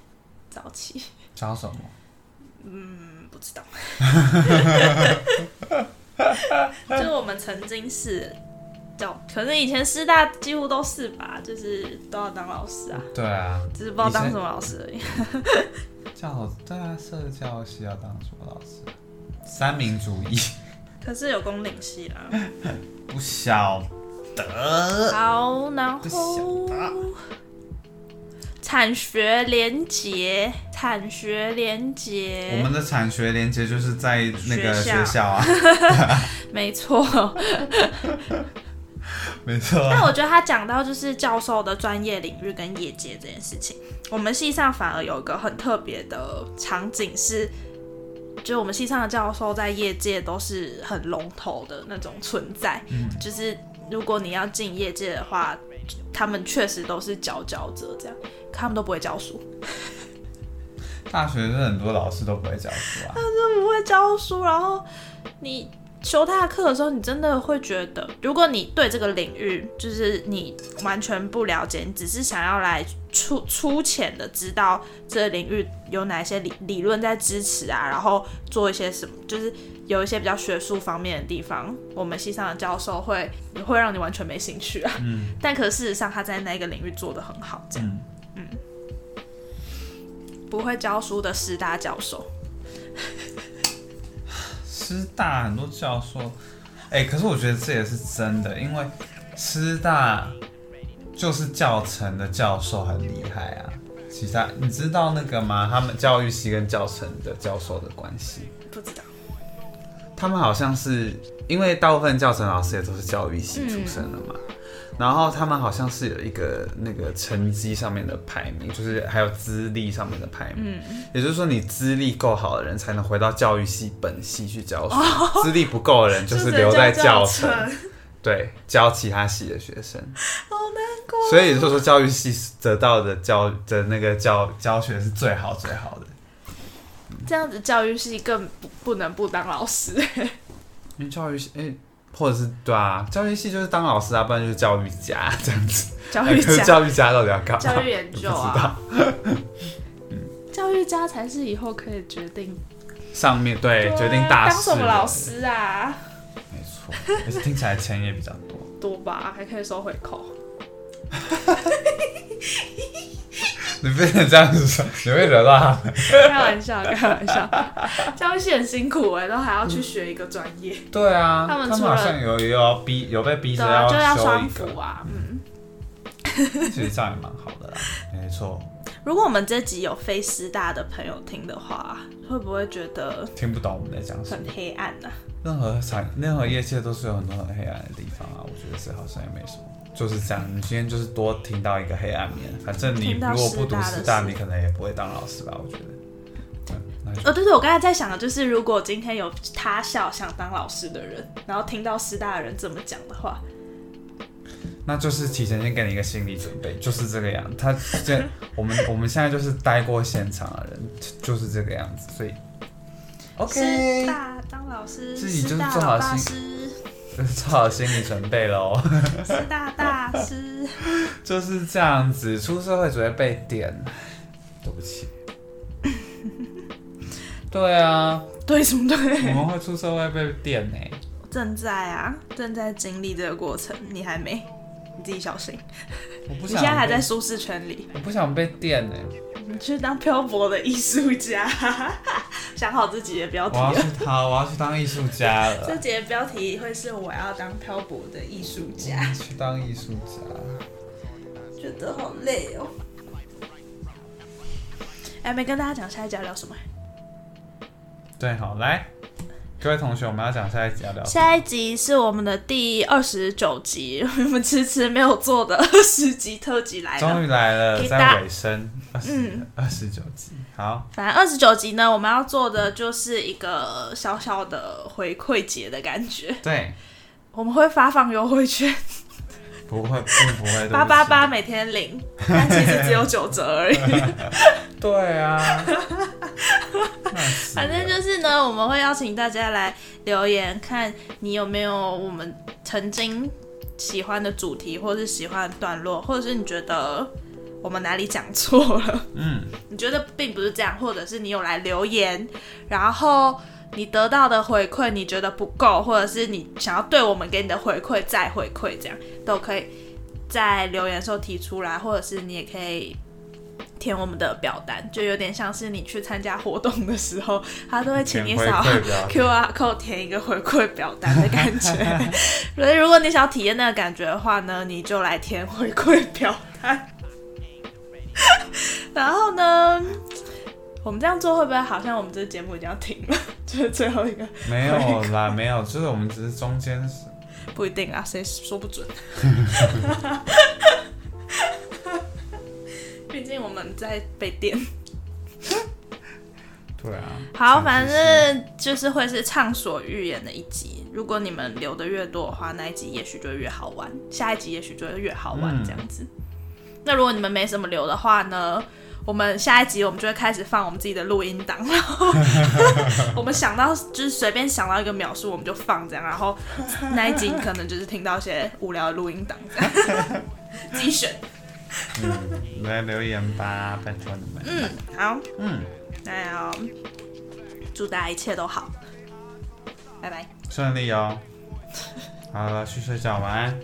Speaker 2: 早期
Speaker 3: 教什么？
Speaker 2: 嗯不知道，就是我们曾经是就，可是以前师大几乎都是吧，就是都要当老师啊，
Speaker 3: 对啊，
Speaker 2: 只是不知道当什么老师而已。
Speaker 3: 教对啊，社教系要当什么老师？三民主义
Speaker 2: 可是有公领系啦，
Speaker 3: 不晓得。
Speaker 2: 好，然
Speaker 3: 不
Speaker 2: 后
Speaker 3: 晓得
Speaker 2: 产学连结，产学连结，
Speaker 3: 我们的产学连接就是在那个
Speaker 2: 学校
Speaker 3: 啊，
Speaker 2: 没错。
Speaker 3: 没错。
Speaker 2: 但我觉得他讲到就是教授的专业领域跟业界这件事情，我们系上反而有一个很特别的场景是，就是我们系上的教授在业界都是很龙头的那种存在，
Speaker 3: 嗯。
Speaker 2: 就是如果你要进业界的话，他们确实都是佼佼者，这样，他们都不会教书，
Speaker 3: 大学生很多老师都不会教书啊，
Speaker 2: 不会教书，然后你修他的课的时候，你真的会觉得，如果你对这个领域就是你完全不了解，你只是想要来粗粗浅的知道这个领域有哪些理理论在支持啊，然后做一些什么，就是有一些比较学术方面的地方，我们系上的教授会会让你完全没兴趣啊。
Speaker 3: 嗯
Speaker 2: 但可事实上他在那个领域做得很好，这样
Speaker 3: 嗯，
Speaker 2: 不会教书的师大教授。
Speaker 3: 师大很多教授，哎、可是我觉得这也是真的，因为师大就是教程的教授很厉害啊。其他你知道那个吗？他们教育系跟教程的教授的关系，
Speaker 2: 不知道，
Speaker 3: 他们好像是因为大部分教程老师也都是教育系出身的嘛，然后他们好像是有一个那个成绩上面的排名，就是还有资历上面的排名。
Speaker 2: 嗯，
Speaker 3: 也就是说，你资历够好的人才能回到教育系本系去教书，资历不够的人就是留在教程，对，教其他系的学生。
Speaker 2: 好难过。
Speaker 3: 所以就是说，教育系得到的教的那个教教学是最好最好的。
Speaker 2: 这样子教育系更不不能不当老师。
Speaker 3: 因为教育系，哎、或者是对啊，教育系就是当老师啊，不然就是教育家这样子。
Speaker 2: 教育
Speaker 3: 教育家到底要干嘛？
Speaker 2: 教育研究
Speaker 3: 不知
Speaker 2: 啊
Speaker 3: 道，
Speaker 2: 教育家才是以后可以决定
Speaker 3: 上面对
Speaker 2: 啊
Speaker 3: 决定大事
Speaker 2: 当什么老师啊，
Speaker 3: 没错，可是听起来钱也比较多。
Speaker 2: 多吧，还可以收回扣。
Speaker 3: 你不能这样子说，你会惹到他们。
Speaker 2: 开玩笑，开玩笑。教育系很辛苦哎、都还要去学一个专业，
Speaker 3: 对啊，
Speaker 2: 他们
Speaker 3: 好像有也有要逼，有被逼着
Speaker 2: 对啊，就要
Speaker 3: 修
Speaker 2: 双
Speaker 3: 一个
Speaker 2: 辅，啊。嗯，
Speaker 3: 其实这样也蛮好的啦。没错，
Speaker 2: 如果我们这集有非师大的朋友听的话，会不会觉得
Speaker 3: 听不懂我们在讲什么很。
Speaker 2: 黑暗啊、
Speaker 3: 任何产任何业界都是有很多很黑暗的地方啊，我觉得这好像也没什么。就是这样，你今天就是多听到一个黑暗面。反正你如果不读
Speaker 2: 师大
Speaker 3: 你可能也不会当老师吧？我觉得。
Speaker 2: 哦，对对，我刚才在想的就是，如果今天有他校想当老师的人，然后听到师大的人这么讲的话，
Speaker 3: 那就是提前先给你一个心理准备，就是这个样。他这我们我们现在就是待过现场的人，就是这个样子，所以 OK。
Speaker 2: 师大当老师，
Speaker 3: 自己就是做好心
Speaker 2: 师，
Speaker 3: 做好心理准备喽。
Speaker 2: 师大大师。
Speaker 3: 就是这样子，出社会只会被点。对不起。对啊，
Speaker 2: 对什么对我？
Speaker 3: 们会出社会被电呢、
Speaker 2: 正在啊，正在经历这个过程，你还没，你自己小心。
Speaker 3: 我不想
Speaker 2: 你现在还在舒适圈里，
Speaker 3: 我不想被电呢、
Speaker 2: 你去当漂泊的艺术家，想好自己的标题
Speaker 3: 我要。去好，我要去当艺术家了。
Speaker 2: 这节的标题会是我要当漂泊的艺术家，
Speaker 3: 去当艺术家。
Speaker 2: 觉得好累哦。哎，没跟大家讲下一集要聊什么？
Speaker 3: 对，好来，各位同学，我们要讲下一集要聊。
Speaker 2: 下一集是我们的第二十九集，我们迟迟没有做的二十集特辑来了。
Speaker 3: 终于来了，在尾声，二十
Speaker 2: 嗯
Speaker 3: 二十九集，好，
Speaker 2: 反正二十九集呢，我们要做的就是一个小小的回馈节的感觉。
Speaker 3: 对，
Speaker 2: 我们会发放优惠券，
Speaker 3: 不会，并不会，不起
Speaker 2: 八八八，每天领，但其实只有九折而已。
Speaker 3: 对啊，
Speaker 2: 反正就是呢，我们会邀请大家来留言，看你有没有我们曾经喜欢的主题，或是喜欢的段落，或者是你觉得我们哪里讲错了，
Speaker 3: 嗯，
Speaker 2: 你觉得并不是这样，或者是你有来留言，然后你得到的回馈你觉得不够，或者是你想要对我们给你的回馈再回馈，这样都可以在留言的时候提出来，或者是你也可以。填我们的表单，就有点像是你去参加活动的时候，他都会请你扫
Speaker 3: 回馈表
Speaker 2: QR code 填一个回馈表单的感觉。所以如果你想要体验那个感觉的话呢，你就来填回馈表单。然后呢，我们这样做会不会好像我们这个节目已经要停了？就是最后一个，
Speaker 3: 没有啦，没有，就是我们只是中间是
Speaker 2: 不一定啊，谁说不准？毕竟我们在被电。
Speaker 3: 对啊。
Speaker 2: 好，反正就是会是畅所欲言的一集。如果你们留的越多的话，那一集也许就会越好玩，下一集也许就会越好玩
Speaker 3: 嗯
Speaker 2: 这样子。那如果你们没什么留的话呢，我们下一集我们就会开始放我们自己的录音档，然后 我们想到就是随便想到一个描述我们就放这样，然后那一集可能就是听到一些无聊的录音档 自己选。
Speaker 3: 嗯，来留言吧，拜托你们。
Speaker 2: 嗯，好，
Speaker 3: 嗯，
Speaker 2: 那要祝大家一切都好，拜拜。
Speaker 3: 顺利哦。好了，去睡觉，晚安。